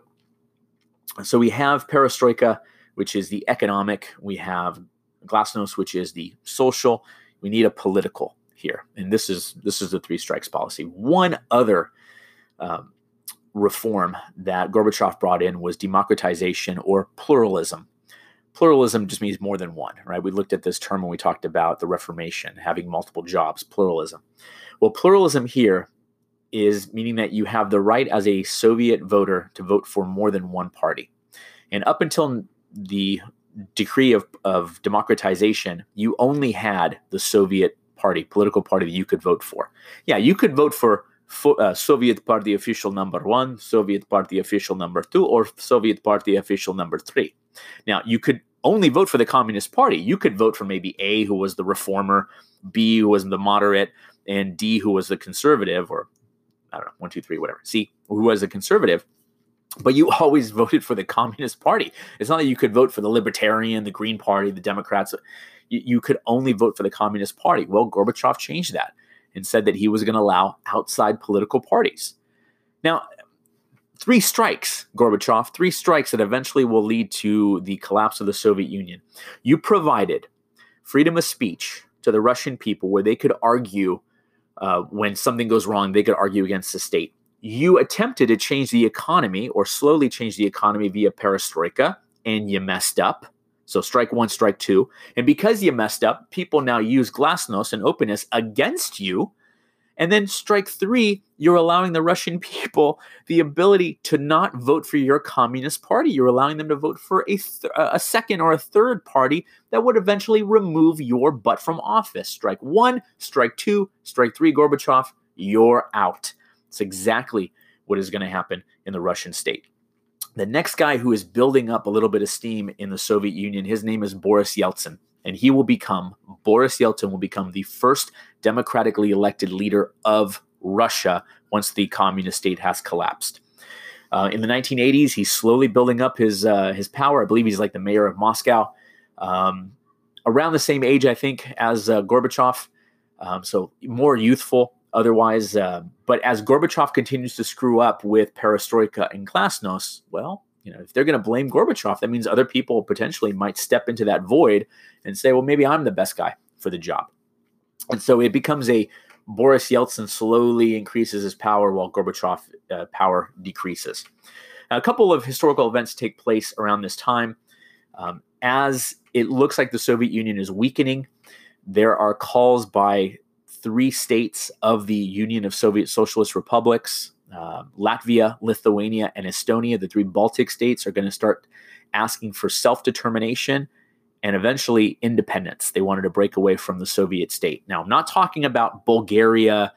A: so we have perestroika, which is the economic. We have glasnost, which is the social. We need a political here, and this is this is the three strikes policy. One other um, reform that Gorbachev brought in was democratization or pluralism pluralism just means more than one, right? We looked at this term when we talked about the Reformation, having multiple jobs, pluralism. Well, pluralism here is meaning that you have the right as a Soviet voter to vote for more than one party. And up until the decree of, of democratization, you only had the Soviet party, political party that you could vote for. Yeah, you could vote for uh, Soviet Party official number one, Soviet Party official number two, or Soviet Party official number three. Now, you could only vote for the Communist Party. You could vote for maybe A, who was the reformer, B, who was the moderate, and D, who was the conservative, or I don't know, one, two, three, whatever. C, who was the conservative. But you always voted for the Communist Party. It's not that you could vote for the Libertarian, the Green Party, the Democrats. You, you could only vote for the Communist Party. Well, Gorbachev changed that and said that he was going to allow outside political parties. Now, three strikes, Gorbachev, three strikes that eventually will lead to the collapse of the Soviet Union. You provided freedom of speech to the Russian people where they could argue uh, when something goes wrong, they could argue against the state. You attempted to change the economy or slowly change the economy via perestroika, and you messed up. So strike one, strike two. And because you messed up, people now use glasnost and openness against you. And then strike three, you're allowing the Russian people the ability to not vote for your communist party. You're allowing them to vote for a, th- a second or a third party that would eventually remove your butt from office. Strike one, strike two, strike three, Gorbachev, you're out. It's exactly what is going to happen in the Russian state. The next guy who is building up a little bit of steam in the Soviet Union, his name is Boris Yeltsin. And he will become, Boris Yeltsin will become the first democratically elected leader of Russia once the communist state has collapsed. Uh, in the 1980s, he's slowly building up his uh, his power. I believe he's like the mayor of Moscow, um, around the same age, I think, as uh, Gorbachev. Um, so more youthful otherwise. Uh, but as Gorbachev continues to screw up with perestroika and glasnost, well, you know, if they're going to blame Gorbachev, that means other people potentially might step into that void and say, well, maybe I'm the best guy for the job. And so it becomes a Boris Yeltsin slowly increases his power while Gorbachev uh, power decreases. Now, a couple of historical events take place around this time. Um, as it looks like the Soviet Union is weakening, there are calls by three states of the Union of Soviet Socialist Republics uh, Latvia, Lithuania, and Estonia, the three Baltic states, are going to start asking for self determination and eventually independence. They wanted to break away from the Soviet state. Now, I'm not talking about Bulgaria,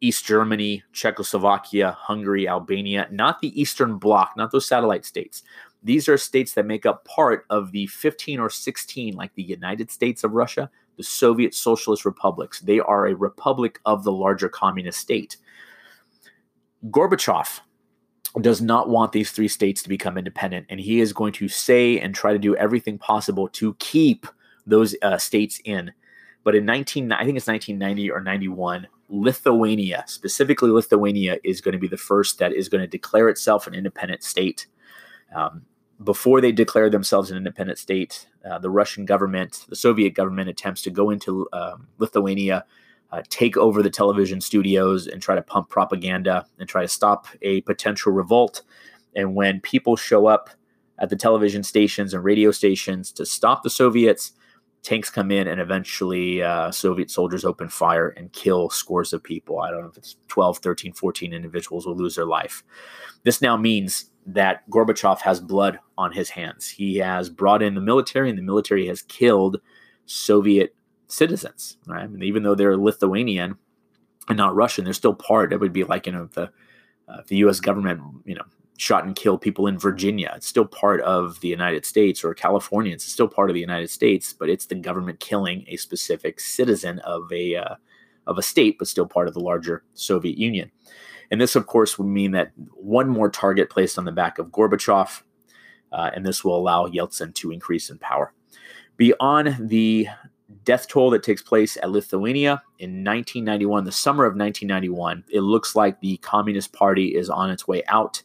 A: East Germany, Czechoslovakia, Hungary, Albania, not the Eastern Bloc, not those satellite states. These are states that make up part of the 15 or 16, like the United States of Russia, the Soviet Socialist Republics. They are a republic of the larger communist state. Gorbachev does not want these three states to become independent, and he is going to say and try to do everything possible to keep those uh, states in. But in 19, I think it's 1990 or 91, Lithuania, specifically Lithuania, is going to be the first that is going to declare itself an independent state. Um, before they declare themselves an independent state, uh, the Russian government, the Soviet government attempts to go into um, Lithuania uh, take over the television studios and try to pump propaganda and try to stop a potential revolt. And when people show up at the television stations and radio stations to stop the Soviets, tanks come in and eventually uh, Soviet soldiers open fire and kill scores of people. I don't know if it's 12, 13, 14 individuals will lose their life. This now means that Gorbachev has blood on his hands. He has brought in the military, and the military has killed Soviet citizens, right? I mean, even though they're Lithuanian and not Russian, they're still part. It would be like you know the uh, the U.S. government, you know, shot and killed people in Virginia. It's still part of the United States, or Californians. It's still part of the United States, but it's the government killing a specific citizen of a uh, of a state, but still part of the larger Soviet Union. And this, of course, would mean that one more target placed on the back of Gorbachev, uh, and this will allow Yeltsin to increase in power. Beyond the death toll that takes place at Lithuania in 1991, the summer of 1991, it looks like the Communist Party is on its way out.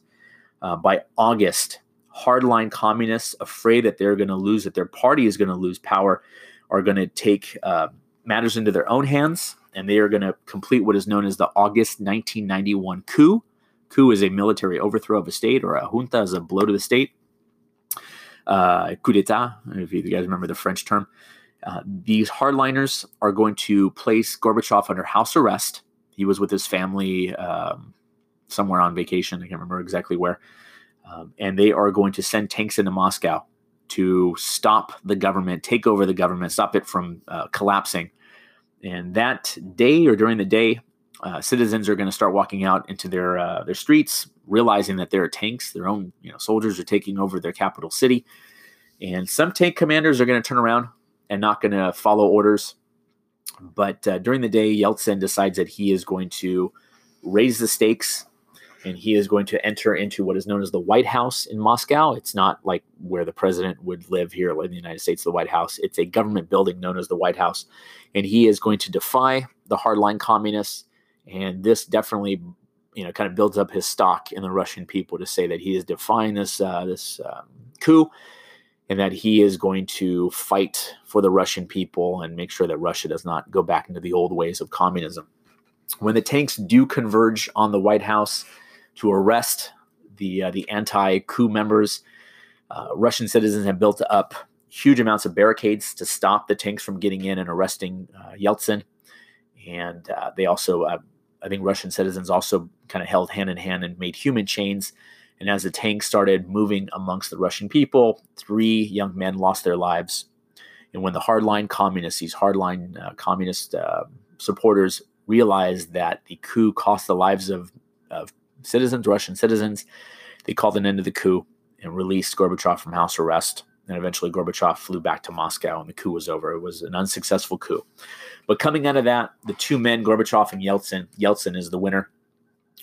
A: Uh, by August, hardline communists, afraid that they're going to lose, that their party is going to lose power, are going to take uh, matters into their own hands, and they are going to complete what is known as the August 1991 coup. Coup is a military overthrow of a state, or a junta is a blow to the state. Uh, coup d'etat, if you guys remember the French term. Uh, these hardliners are going to place Gorbachev under house arrest. He was with his family um, somewhere on vacation. I can't remember exactly where. Um, and they are going to send tanks into Moscow to stop the government, take over the government, stop it from uh, collapsing. And that day or during the day, uh, citizens are going to start walking out into their uh, their streets, realizing that there are tanks. Their own you know soldiers are taking over their capital city, and some tank commanders are going to turn around and not going to follow orders. But uh, during the day, Yeltsin decides that he is going to raise the stakes and he is going to enter into what is known as the White House in Moscow. It's not like where the president would live here in the United States, the White House. It's a government building known as the White House. And he is going to defy the hardline communists. And this definitely, you know, kind of builds up his stock in the Russian people to say that he is defying this uh, this um, coup and that he is going to fight for the Russian people and make sure that Russia does not go back into the old ways of communism. When the tanks do converge on the White House to arrest the uh, the anti-coup members, uh, Russian citizens have built up huge amounts of barricades to stop the tanks from getting in and arresting uh, Yeltsin, and uh, they also, uh, I think, Russian citizens also kind of held hand in hand and made human chains and as the tank started moving amongst the Russian people, three young men lost their lives. And when the hardline communists, these hardline uh, communist uh, supporters, realized that the coup cost the lives of, of citizens, Russian citizens, they called an end to the coup and released Gorbachev from house arrest. And eventually, Gorbachev flew back to Moscow and the coup was over. It was an unsuccessful coup. But coming out of that, the two men, Gorbachev and Yeltsin, Yeltsin is the winner,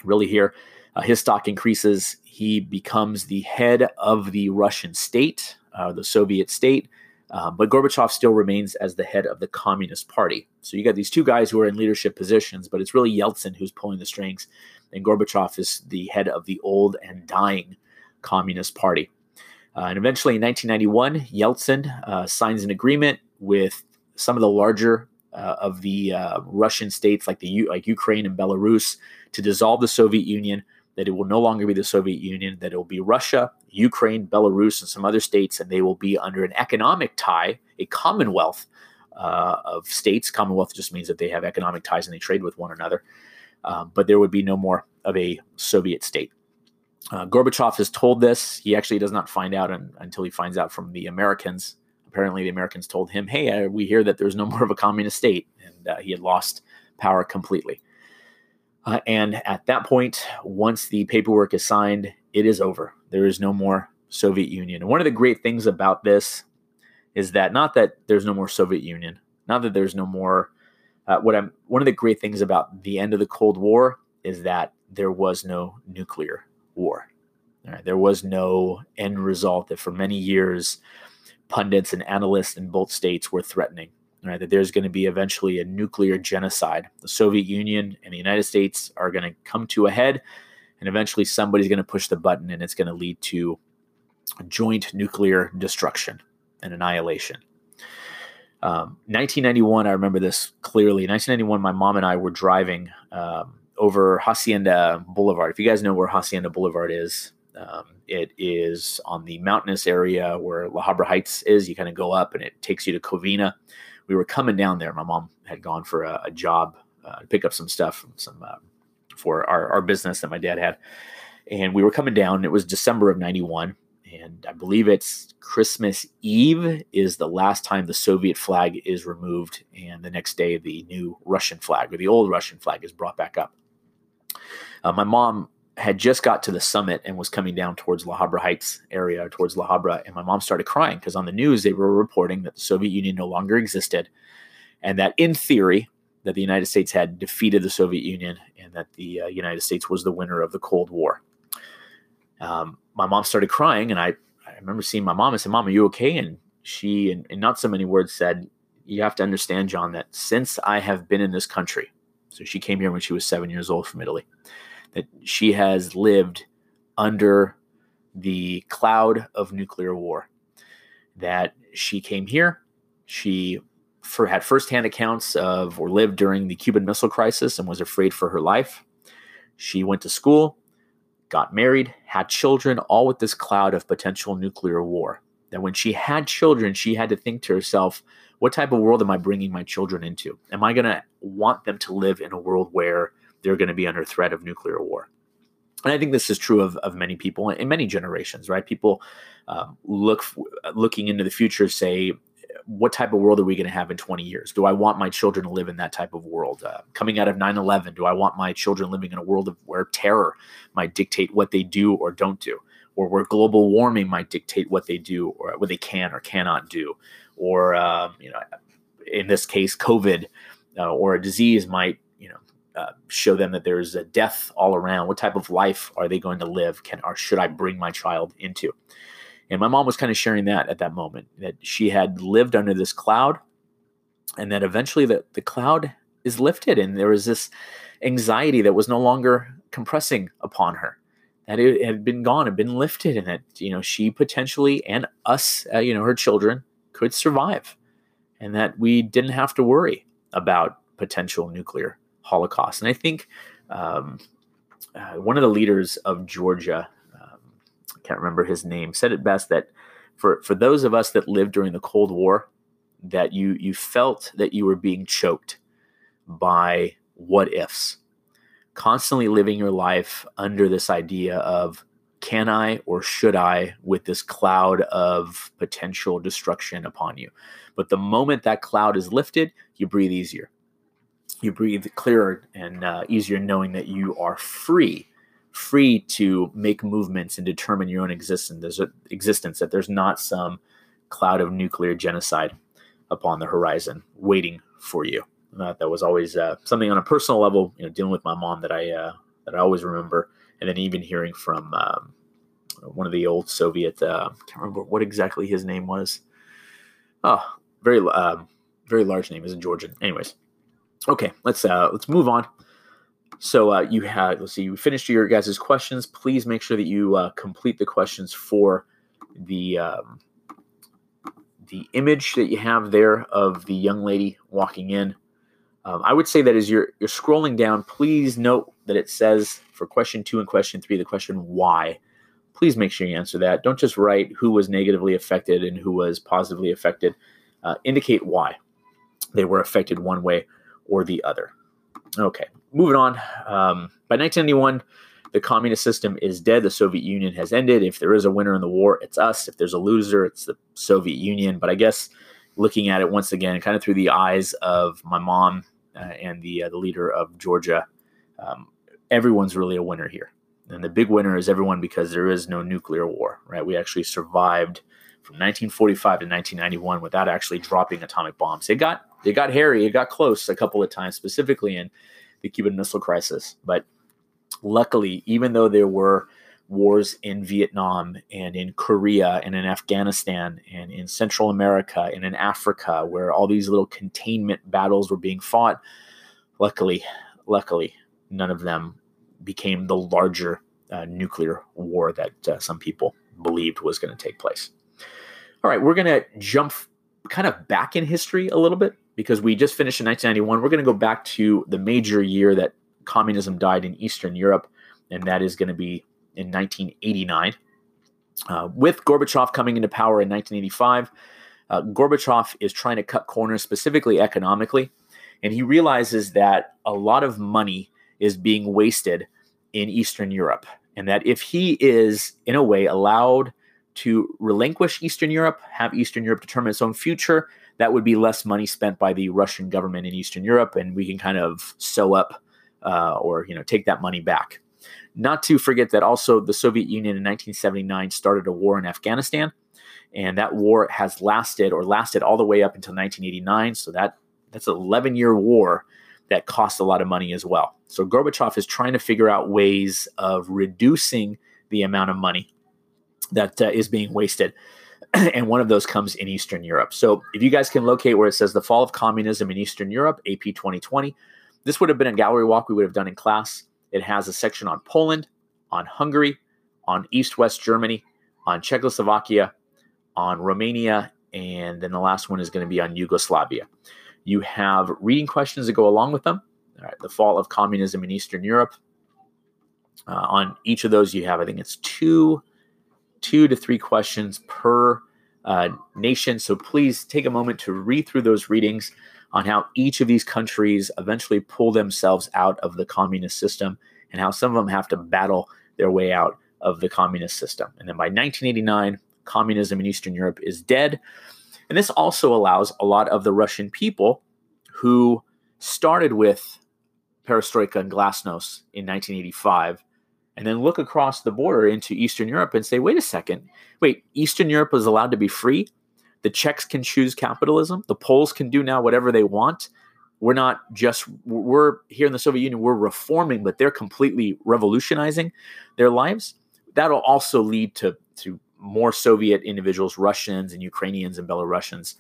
A: really here. Uh, his stock increases. He becomes the head of the Russian state, uh, the Soviet state. Uh, but Gorbachev still remains as the head of the Communist Party. So you got these two guys who are in leadership positions, but it's really Yeltsin who's pulling the strings, and Gorbachev is the head of the old and dying Communist Party. Uh, and eventually in 1991, Yeltsin uh, signs an agreement with some of the larger uh, of the uh, Russian states, like the U- like Ukraine and Belarus, to dissolve the Soviet Union. That it will no longer be the Soviet Union. That it will be Russia, Ukraine, Belarus, and some other states, and they will be under an economic tie, a commonwealth uh, of states. Commonwealth just means that they have economic ties and they trade with one another. Um, but there would be no more of a Soviet state. Uh, Gorbachev is told this. He actually does not find out un- until he finds out from the Americans. Apparently, the Americans told him, "Hey, uh, we hear that there's no more of a communist state," and uh, he had lost power completely. Uh, and at that point, once the paperwork is signed, it is over. There is no more Soviet Union. And one of the great things about this is that not that there's no more Soviet Union, not that there's no more. Uh, what I'm one of the great things about the end of the Cold War is that there was no nuclear war. Right? There was no end result that for many years pundits and analysts in both states were threatening. Right, that there's going to be eventually a nuclear genocide. The Soviet Union and the United States are going to come to a head, and eventually somebody's going to push the button, and it's going to lead to joint nuclear destruction and annihilation. Um, 1991, I remember this clearly. 1991, my mom and I were driving um, over Hacienda Boulevard. If you guys know where Hacienda Boulevard is, um, it is on the mountainous area where La Habra Heights is. You kind of go up and it takes you to Covina. We were coming down there. My mom had gone for a, a job uh, to pick up some stuff from some uh, for our, our business that my dad had. And we were coming down. It was December of 91 and I believe it's Christmas Eve is the last time the Soviet flag is removed, and the next day the new Russian flag or the old Russian flag is brought back up. Uh, my mom had just got to the summit and was coming down towards La Habra Heights area, towards La Habra, and my mom started crying because on the news they were reporting that the Soviet Union no longer existed, and that in theory that the United States had defeated the Soviet Union and that the uh, United States was the winner of the Cold War. Um, my mom started crying, and I, I remember seeing my mom and said, "Mom, are you okay?" And she, in, in not so many words, said, "You have to understand, John, that since I have been in this country, so she came here when she was seven years old from Italy, that she has lived under the cloud of nuclear war. That she came here, she for, had firsthand accounts of or lived during the Cuban Missile Crisis and was afraid for her life. She went to school got married, had children, all with this cloud of potential nuclear war. That when she had children, she had to think to herself, what type of world am I bringing my children into? Am I going to want them to live in a world where they're going to be under threat of nuclear war? And I think this is true of, of many people in many generations, right? People um, look looking into the future, say, what type of world are we going to have in 20 years? Do I want my children to live in that type of world? Uh, coming out of 9 11, do I want my children living in a world of where terror might dictate what they do or don't do? Or where global warming might dictate what they do or what they can or cannot do? Or, uh, you know, in this case, COVID uh, or a disease might, uh, show them that there's a death all around. What type of life are they going to live? Can or should I bring my child into? And my mom was kind of sharing that at that moment that she had lived under this cloud and that eventually the, the cloud is lifted and there was this anxiety that was no longer compressing upon her that it had been gone had been lifted and that you know she potentially and us uh, you know her children could survive and that we didn't have to worry about potential nuclear holocaust and i think um, uh, one of the leaders of georgia I can't remember his name, said it best that for for those of us that lived during the Cold War, that you you felt that you were being choked by what ifs, constantly living your life under this idea of can I or should I with this cloud of potential destruction upon you. But the moment that cloud is lifted, you breathe easier. You breathe clearer and uh, easier knowing that you are free free to make movements and determine your own existence. There's a, existence that there's not some cloud of nuclear genocide upon the horizon waiting for you. That was always uh, something on a personal level, you know, dealing with my mom that I uh, that I always remember, and then even hearing from um, one of the old Soviet. Uh, can't remember what exactly his name was. Oh, very um, very large name, is a Georgian. Anyways, okay, let's uh, let's move on. So uh, you had, let's see, you finished your guys' questions. Please make sure that you uh, complete the questions for the um, the image that you have there of the young lady walking in. Um, I would say that as you're you're scrolling down, please note that it says for question two and question three, the question why. Please make sure you answer that. Don't just write who was negatively affected and who was positively affected. Uh, indicate why they were affected one way or the other. Okay, moving on. Um, by 1991, the communist system is dead. The Soviet Union has ended. If there is a winner in the war, it's us. If there's a loser, it's the Soviet Union. But I guess looking at it once again, kind of through the eyes of my mom uh, and the uh, the leader of Georgia, um, everyone's really a winner here. And the big winner is everyone because there is no nuclear war, right? We actually survived from 1945 to 1991 without actually dropping atomic bombs. It got it got hairy, it got close a couple of times, specifically in the Cuban Missile Crisis. But luckily, even though there were wars in Vietnam and in Korea and in Afghanistan and in Central America and in Africa, where all these little containment battles were being fought, luckily, luckily, none of them became the larger uh, nuclear war that uh, some people believed was going to take place. All right, we're going to jump kind of back in history a little bit because we just finished in 1991. We're going to go back to the major year that communism died in Eastern Europe, and that is going to be in 1989. Uh, with Gorbachev coming into power in 1985, uh, Gorbachev is trying to cut corners, specifically economically, and he realizes that a lot of money is being wasted in Eastern Europe, and that if he is, in a way, allowed to relinquish Eastern Europe, have Eastern Europe determine its own future, that would be less money spent by the Russian government in Eastern Europe, and we can kind of sew up uh, or you know take that money back. Not to forget that also the Soviet Union in 1979 started a war in Afghanistan, and that war has lasted or lasted all the way up until 1989. So that that's an 11 year war that cost a lot of money as well. So Gorbachev is trying to figure out ways of reducing the amount of money that uh, is being wasted. and one of those comes in Eastern Europe. So if you guys can locate where it says the fall of communism in Eastern Europe, AP 2020, this would have been a gallery walk we would have done in class. It has a section on Poland, on Hungary, on East West Germany, on Czechoslovakia, on Romania, and then the last one is going to be on Yugoslavia. You have reading questions that go along with them. All right, the fall of communism in Eastern Europe. Uh, on each of those, you have, I think it's two, two to three questions per uh, nation. So please take a moment to read through those readings on how each of these countries eventually pull themselves out of the communist system and how some of them have to battle their way out of the communist system. And then by 1989, communism in Eastern Europe is dead. And this also allows a lot of the Russian people who started with perestroika and glasnost in 1985 and then look across the border into Eastern Europe and say, wait a second, wait, Eastern Europe is allowed to be free? The Czechs can choose capitalism. The Poles can do now whatever they want. We're not just we're here in the Soviet Union. We're reforming, but they're completely revolutionizing their lives. That'll also lead to to more Soviet individuals, Russians and Ukrainians and Belarusians,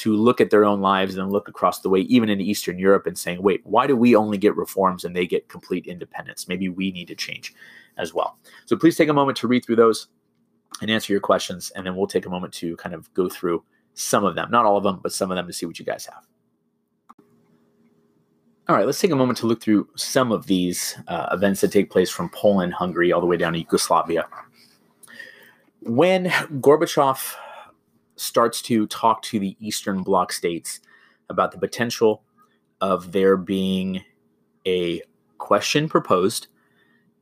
A: to look at their own lives and look across the way, even in Eastern Europe, and saying, "Wait, why do we only get reforms and they get complete independence? Maybe we need to change as well." So please take a moment to read through those and answer your questions. And then we'll take a moment to kind of go through some of them, not all of them, but some of them to see what you guys have. All right, let's take a moment to look through some of these uh, events that take place from Poland, Hungary, all the way down to Yugoslavia. When Gorbachev starts to talk to the Eastern Bloc states about the potential of there being a question proposed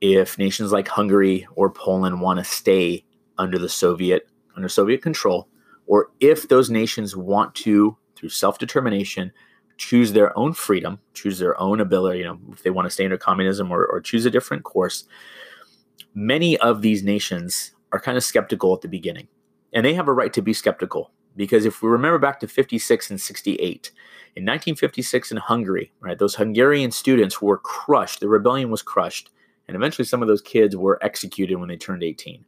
A: if nations like Hungary or Poland want to stay under the Soviet under Soviet control, or if those nations want to, through self-determination, choose their own freedom, choose their own ability, you know, if they want to stay under communism or, or choose a different course, many of these nations are kind of skeptical at the beginning. And they have a right to be skeptical because if we remember back to 56 and 68, in 1956 in Hungary, right, those Hungarian students were crushed, the rebellion was crushed, and eventually some of those kids were executed when they turned 18.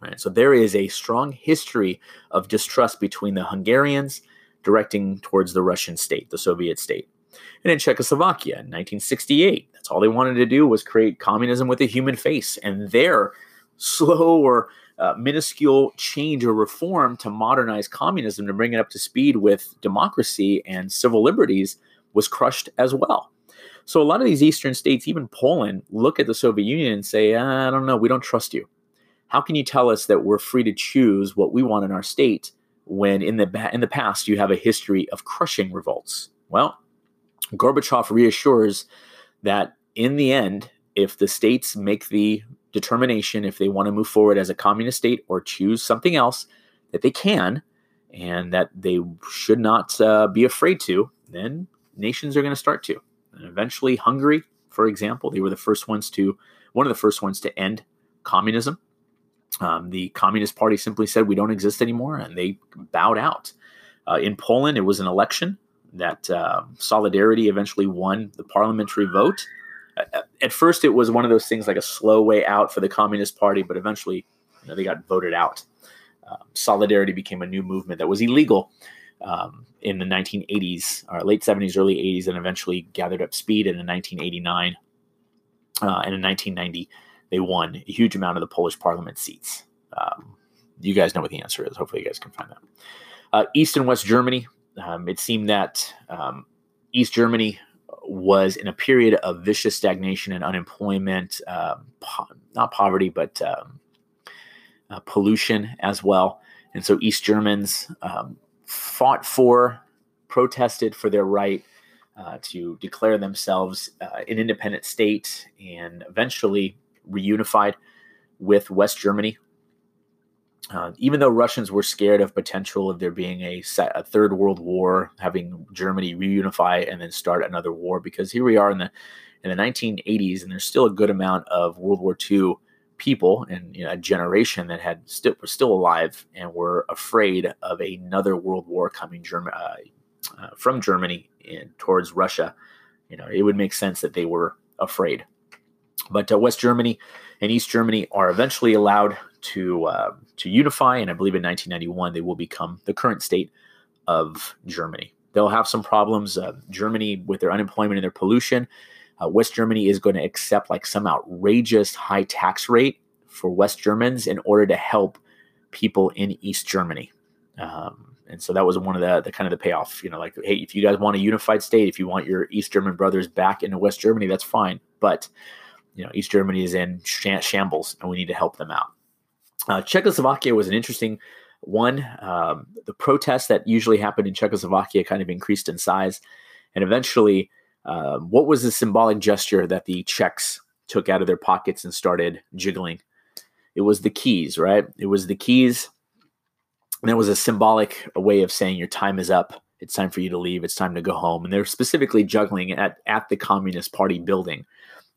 A: Right? So there is a strong history of distrust between the Hungarians directing towards the Russian state, the Soviet state. And in Czechoslovakia in 1968, that's all they wanted to do was create communism with a human face. And their slow or uh, minuscule change or reform to modernize communism to bring it up to speed with democracy and civil liberties was crushed as well. So a lot of these eastern states, even Poland, look at the Soviet Union and say, "I don't know, we don't trust you." How can you tell us that we're free to choose what we want in our state when in the in the past you have a history of crushing revolts? Well, Gorbachev reassures that in the end, if the states make the determination if they want to move forward as a communist state or choose something else, that they can, and that they should not uh, be afraid to, then nations are going to start to. And eventually, Hungary, for example, they were the first ones to, one of the first ones to end communism. Um, the Communist Party simply said we don't exist anymore, and they bowed out. Uh, in Poland, it was an election that uh, Solidarity eventually won the parliamentary vote. At first, it was one of those things like a slow way out for the Communist Party, but eventually, you know, they got voted out. Um, Solidarity became a new movement that was illegal um, in the 1980s, or late 70s, early 80s, and eventually gathered up speed in 1989. Uh, and in 1990, they won a huge amount of the Polish parliament seats. Um, you guys know what the answer is. Hopefully, you guys can find that. Uh, East and West Germany. Um, it seemed that um, East Germany was in a period of vicious stagnation and unemployment, um, po- not poverty, but um, uh, pollution as well. And so East Germans um, fought for, protested for their right uh, to declare themselves uh, an independent state and eventually reunified with West Germany. Uh, even though Russians were scared of potential of there being a, a, third world war, having Germany reunify and then start another war, because here we are in the in the 1980s, and there's still a good amount of World War II people and you know, a generation that had still were still alive and were afraid of another world war coming uh, uh, from Germany in, towards Russia. You know, it would make sense that they were afraid. But uh, West Germany and East Germany are eventually allowed to uh, to unify, and I believe in 1991 they will become the current state of Germany. They'll have some problems. Uh, Germany with their unemployment and their pollution. Uh, West Germany is going to accept like some outrageous high tax rate for West Germans in order to help people in East Germany. Um, and so that was one of the, the kind of the payoff. You know, like, hey, if you guys want a unified state, if you want your East German brothers back into West Germany, that's fine. But you know, East Germany is in shambles, and we need to help them out. Uh, Czechoslovakia was an interesting one. Um, the protests that usually happened in Czechoslovakia kind of increased in size, and eventually, uh, what was the symbolic gesture that the Czechs took out of their pockets and started jiggling? It was the keys, right? It was the keys. And it was a symbolic way of saying your time is up. It's time for you to leave. It's time to go home. And they're specifically juggling at, at the Communist Party building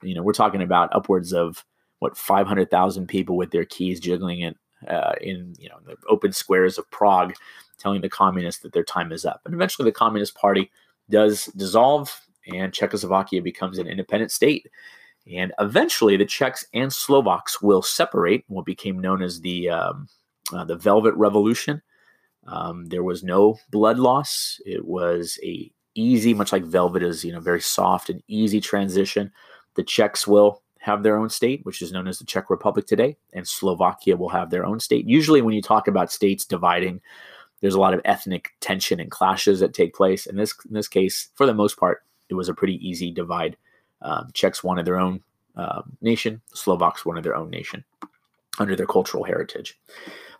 A: you know, we're talking about upwards of what 500,000 people with their keys jiggling it uh, in you know the open squares of Prague, telling the communists that their time is up. And eventually, the Communist Party does dissolve, and Czechoslovakia becomes an independent state. And eventually, the Czechs and Slovaks will separate. What became known as the um, uh, the Velvet Revolution. Um, there was no blood loss. It was a easy, much like velvet is, you know, very soft and easy transition the Czechs will have their own state, which is known as the Czech Republic today, and Slovakia will have their own state. Usually, when you talk about states dividing, there's a lot of ethnic tension and clashes that take place. In this in this case, for the most part, it was a pretty easy divide. Um, Czechs wanted their own uh, nation, Slovaks wanted their own nation under their cultural heritage.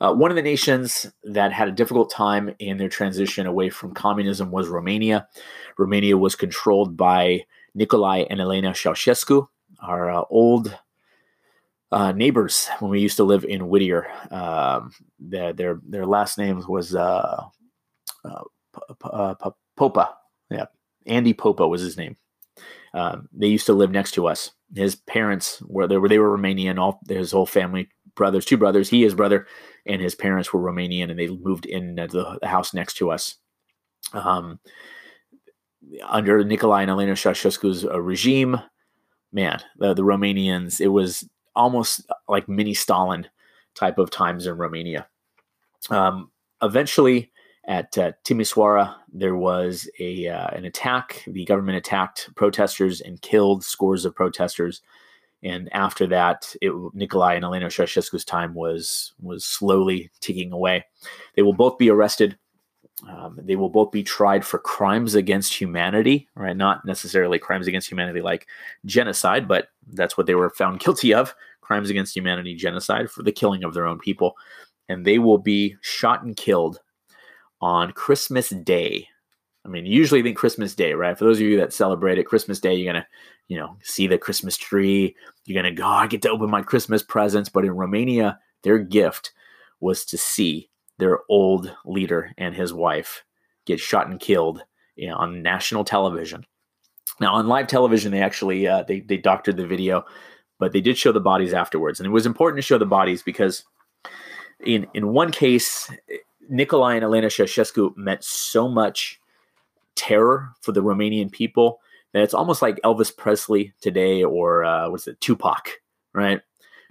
A: Uh, one of the nations that had a difficult time in their transition away from communism was Romania. Romania was controlled by Nicolae and Elena Ceausescu, our uh, old uh, neighbors when we used to live in Whittier. Um, their, their their last name was uh, uh, uh Popa. Yeah, Andy Popa was his name. Um, they used to live next to us. His parents were they were they were Romanian. All his whole family, brothers, two brothers, he his brother, and his parents were Romanian, and they moved in the, the house next to us. Um, under Nicolae and Elena Ceausescu's uh, regime, man, the, the Romanians, it was almost like mini Stalin type of times in Romania. Um, eventually, at uh, Timisoara, there was a uh, an attack. The government attacked protesters and killed scores of protesters. And after that, it, Nicolae and Elena Ceausescu's time was was slowly ticking away. They will both be arrested. Um, they will both be tried for crimes against humanity, right? Not necessarily crimes against humanity like genocide, but that's what they were found guilty of crimes against humanity, genocide for the killing of their own people. And they will be shot and killed on Christmas Day. I mean, usually think Christmas Day, right? For those of you that celebrate it, Christmas Day, you're gonna, you know, see the Christmas tree. You're gonna go, oh, I get to open my Christmas presents. But in Romania, their gift was to see their old leader and his wife get shot and killed you know, on national television. Now, on live television, they actually uh, they they doctored the video, but they did show the bodies afterwards, and it was important to show the bodies because in in one case, Nicolae and Elena Ceausescu meant so much terror for the Romanian people that it's almost like Elvis Presley today, or uh, what's it, Tupac, right?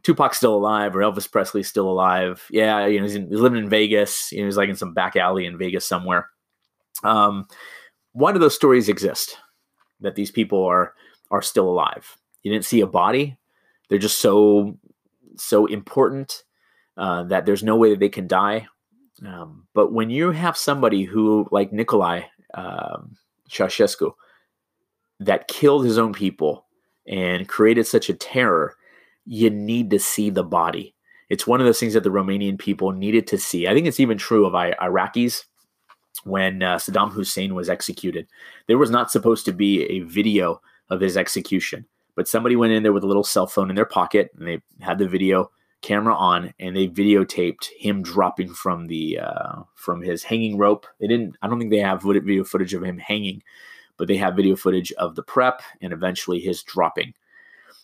A: Tupac's still alive, or Elvis Presley's still alive. Yeah, you know, he's, in, he's living in Vegas. You know, he's like in some back alley in Vegas somewhere. Um, one of those stories exist that these people are are still alive. You didn't see a body. They're just so so important uh, that there's no way that they can die um, but when you have somebody who, like Nicolae um, Ceausescu, that killed his own people and created such a terror, you need to see the body. It's one of those things that the Romanian people needed to see. I think it's even true of I- Iraqis when uh, Saddam Hussein was executed. There was not supposed to be a video of his execution, but somebody went in there with a little cell phone in their pocket and they had the video camera on and they videotaped him dropping from the uh, from his hanging rope. They didn't. I don't think they have video footage of him hanging, but they have video footage of the prep and eventually his dropping,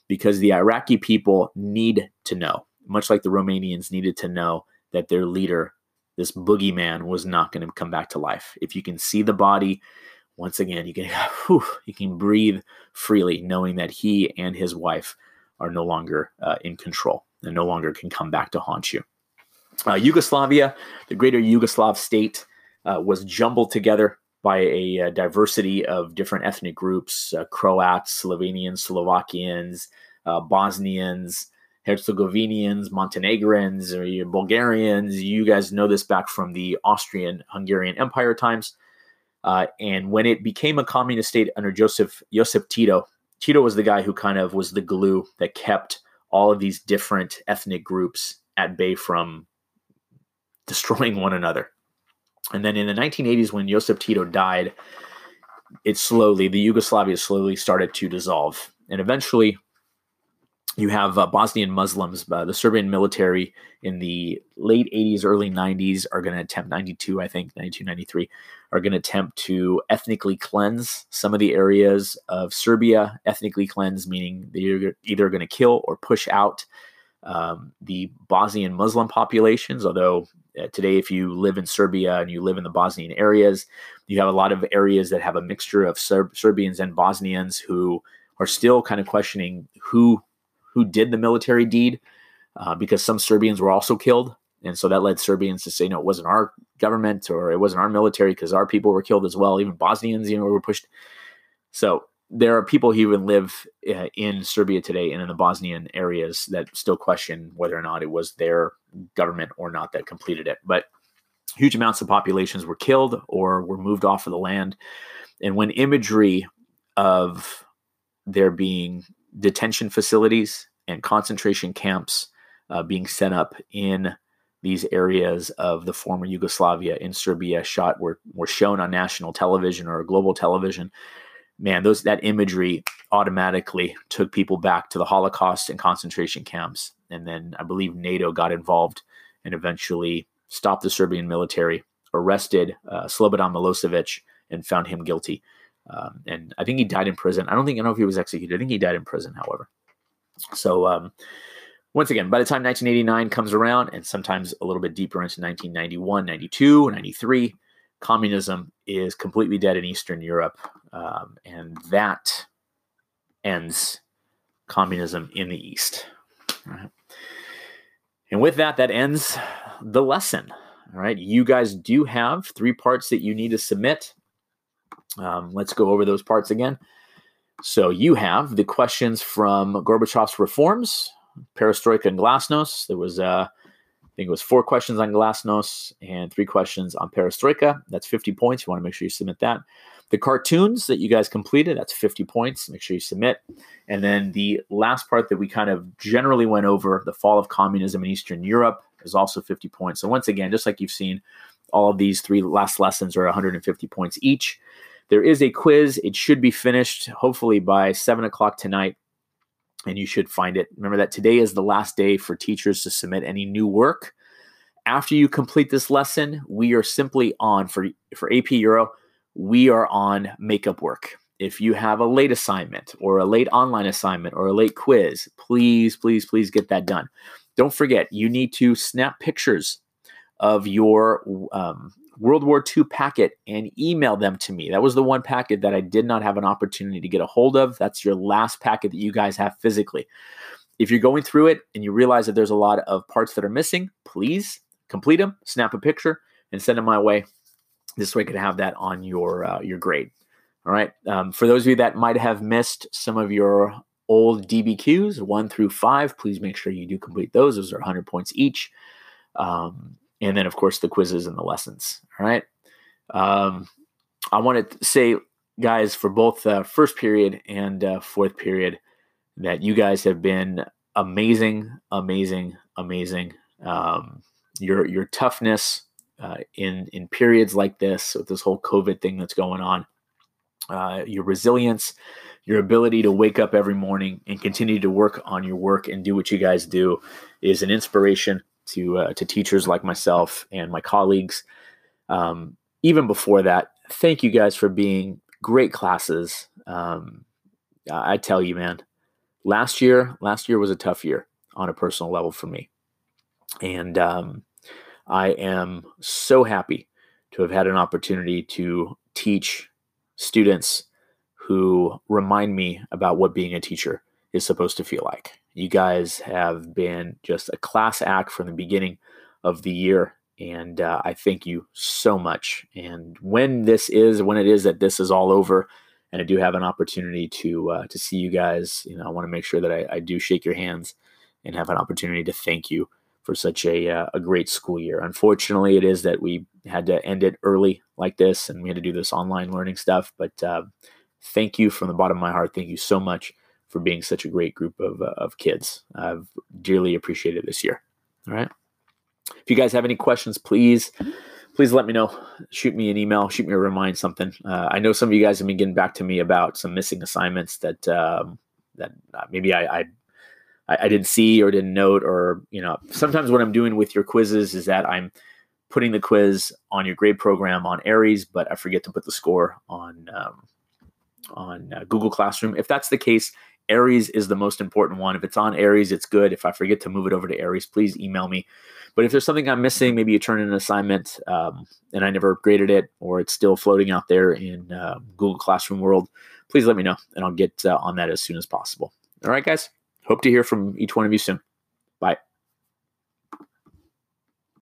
A: because the Iraqi people need to know, much like the Romanians needed to know that their leader, this boogeyman, was not going to come back to life. If you can see the body. Once again, you can whew, you can breathe freely, knowing that he and his wife are no longer uh, in control and no longer can come back to haunt you. Uh, Yugoslavia, the greater Yugoslav state, uh, was jumbled together by a, uh, diversity of different ethnic groups uh, Croats, Slovenians, Slovakians, uh, Bosnians, Herzegovinians, Montenegrins, or Bulgarians. You guys know this back from the Austrian Hungarian Empire times. Uh, and when it became a communist state under Joseph Joseph Tito, Tito was the guy who kind of was the glue that kept all of these different ethnic groups at bay from destroying one another. And then in the 1980s, when Josip Tito died, it slowly, the Yugoslavia slowly started to dissolve. And eventually, you have uh, Bosnian Muslims, uh, the Serbian military in the late 80s, early 90s are going to attempt, 92, I think, 92, 93, are going to attempt to ethnically cleanse some of the areas of Serbia. Ethnically cleanse, meaning they're either going to kill or push out um, the Bosnian Muslim populations. Although today, if you live in Serbia and you live in the Bosnian areas, you have a lot of areas that have a mixture of Serb- Serbians and Bosnians who are still kind of questioning who who did the military deed, uh, because some Serbians were also killed. And so that led Serbians to say, no, it wasn't our government or it wasn't our military because our people were killed as well. Even Bosnians, you know, were pushed. So there are people who even live uh, in Serbia today and in the Bosnian areas that still question whether or not it was their government or not that completed it. But huge amounts of populations were killed or were moved off of the land. And when imagery of there being detention facilities and concentration camps uh, being set up in these areas of the former Yugoslavia in Serbia shot were, were shown on national television or global television. Man, those that imagery automatically took people back to the Holocaust and concentration camps. And then I believe NATO got involved and eventually stopped the Serbian military, arrested uh, Slobodan Milosevic, and found him guilty. Um, and I think he died in prison. I don't think I know if he was executed. I think he died in prison, however. So um, once again, by the time 1989 comes around, and sometimes a little bit deeper into 1991, 92, 93, communism is completely dead in Eastern Europe, um, and that ends communism in the East. Right. And with that, that ends the lesson. All right, you guys do have three parts that you need to submit. Um, let's go over those parts again. So you have the questions from Gorbachev's reforms, Perestroika and Glasnost. There was, uh, I think it was four questions on Glasnost and three questions on Perestroika. That's 50 points. You want to make sure you submit that. The cartoons that you guys completed, that's 50 points. Make sure you submit. And then the last part that we kind of generally went over, the fall of communism in Eastern Europe, is also 50 points. So once again, just like you've seen, all of these three last lessons are 150 points each. There is a quiz. It should be finished hopefully by seven o'clock tonight, and you should find it. Remember that today is the last day for teachers to submit any new work. After you complete this lesson, we are simply on for for AP Euro. We are on makeup work. If you have a late assignment or a late online assignment or a late quiz, please, please, please get that done. Don't forget, you need to snap pictures of your um, World War II packet and email them to me. That was the one packet that I did not have an opportunity to get a hold of. That's your last packet that you guys have physically. If you're going through it and you realize that there's a lot of parts that are missing, please complete them, snap a picture, and send them my way. This way, could have that on your uh, your grade. All right. Um, for those of you that might have missed some of your old DBQs, one through five, please make sure you do complete those. Those are 100 points each. Um, and then, of course, the quizzes and the lessons. All right. Um, I want to say, guys, for both uh, first period and uh, fourth period, that you guys have been amazing, amazing, amazing. Um, your your toughness uh, in in periods like this with this whole COVID thing that's going on, uh, your resilience, your ability to wake up every morning and continue to work on your work and do what you guys do is an inspiration to uh, to teachers like myself and my colleagues. Um, even before that, thank you guys for being great classes. Um, I tell you, man, last year last year was a tough year on a personal level for me, and um, I am so happy to have had an opportunity to teach students who remind me about what being a teacher is supposed to feel like. You guys have been just a class act from the beginning of the year. And uh, I thank you so much. And when this is, when it is that this is all over, and I do have an opportunity to uh, to see you guys, you know, I want to make sure that I, I, do shake your hands and have an opportunity to thank you for such a uh, a great school year. Unfortunately, it is that we had to end it early like this, and we had to do this online learning stuff. But uh, thank you from the bottom of my heart. Thank you so much for being such a great group of, uh, of kids. I've dearly appreciated this year. All right. If you guys have any questions, please, please let me know. Shoot me an email, shoot me a remind something. Uh, I know some of you guys have been getting back to me about some missing assignments that um, that uh, maybe I, I I didn't see or didn't note, or you know, sometimes what I'm doing with your quizzes is that I'm putting the quiz on your grade program on Aeries, but I forget to put the score on um, on uh, Google Classroom. If that's the case, Aeries is the most important one. If it's on Aeries, it's good. If I forget to move it over to Aeries, please email me. But if there's something I'm missing, maybe you turn in an assignment um, and I never graded it, or it's still floating out there in uh, Google Classroom world, please let me know and I'll get uh, on that as soon as possible. All right, guys. Hope to hear from each one of you soon. Bye.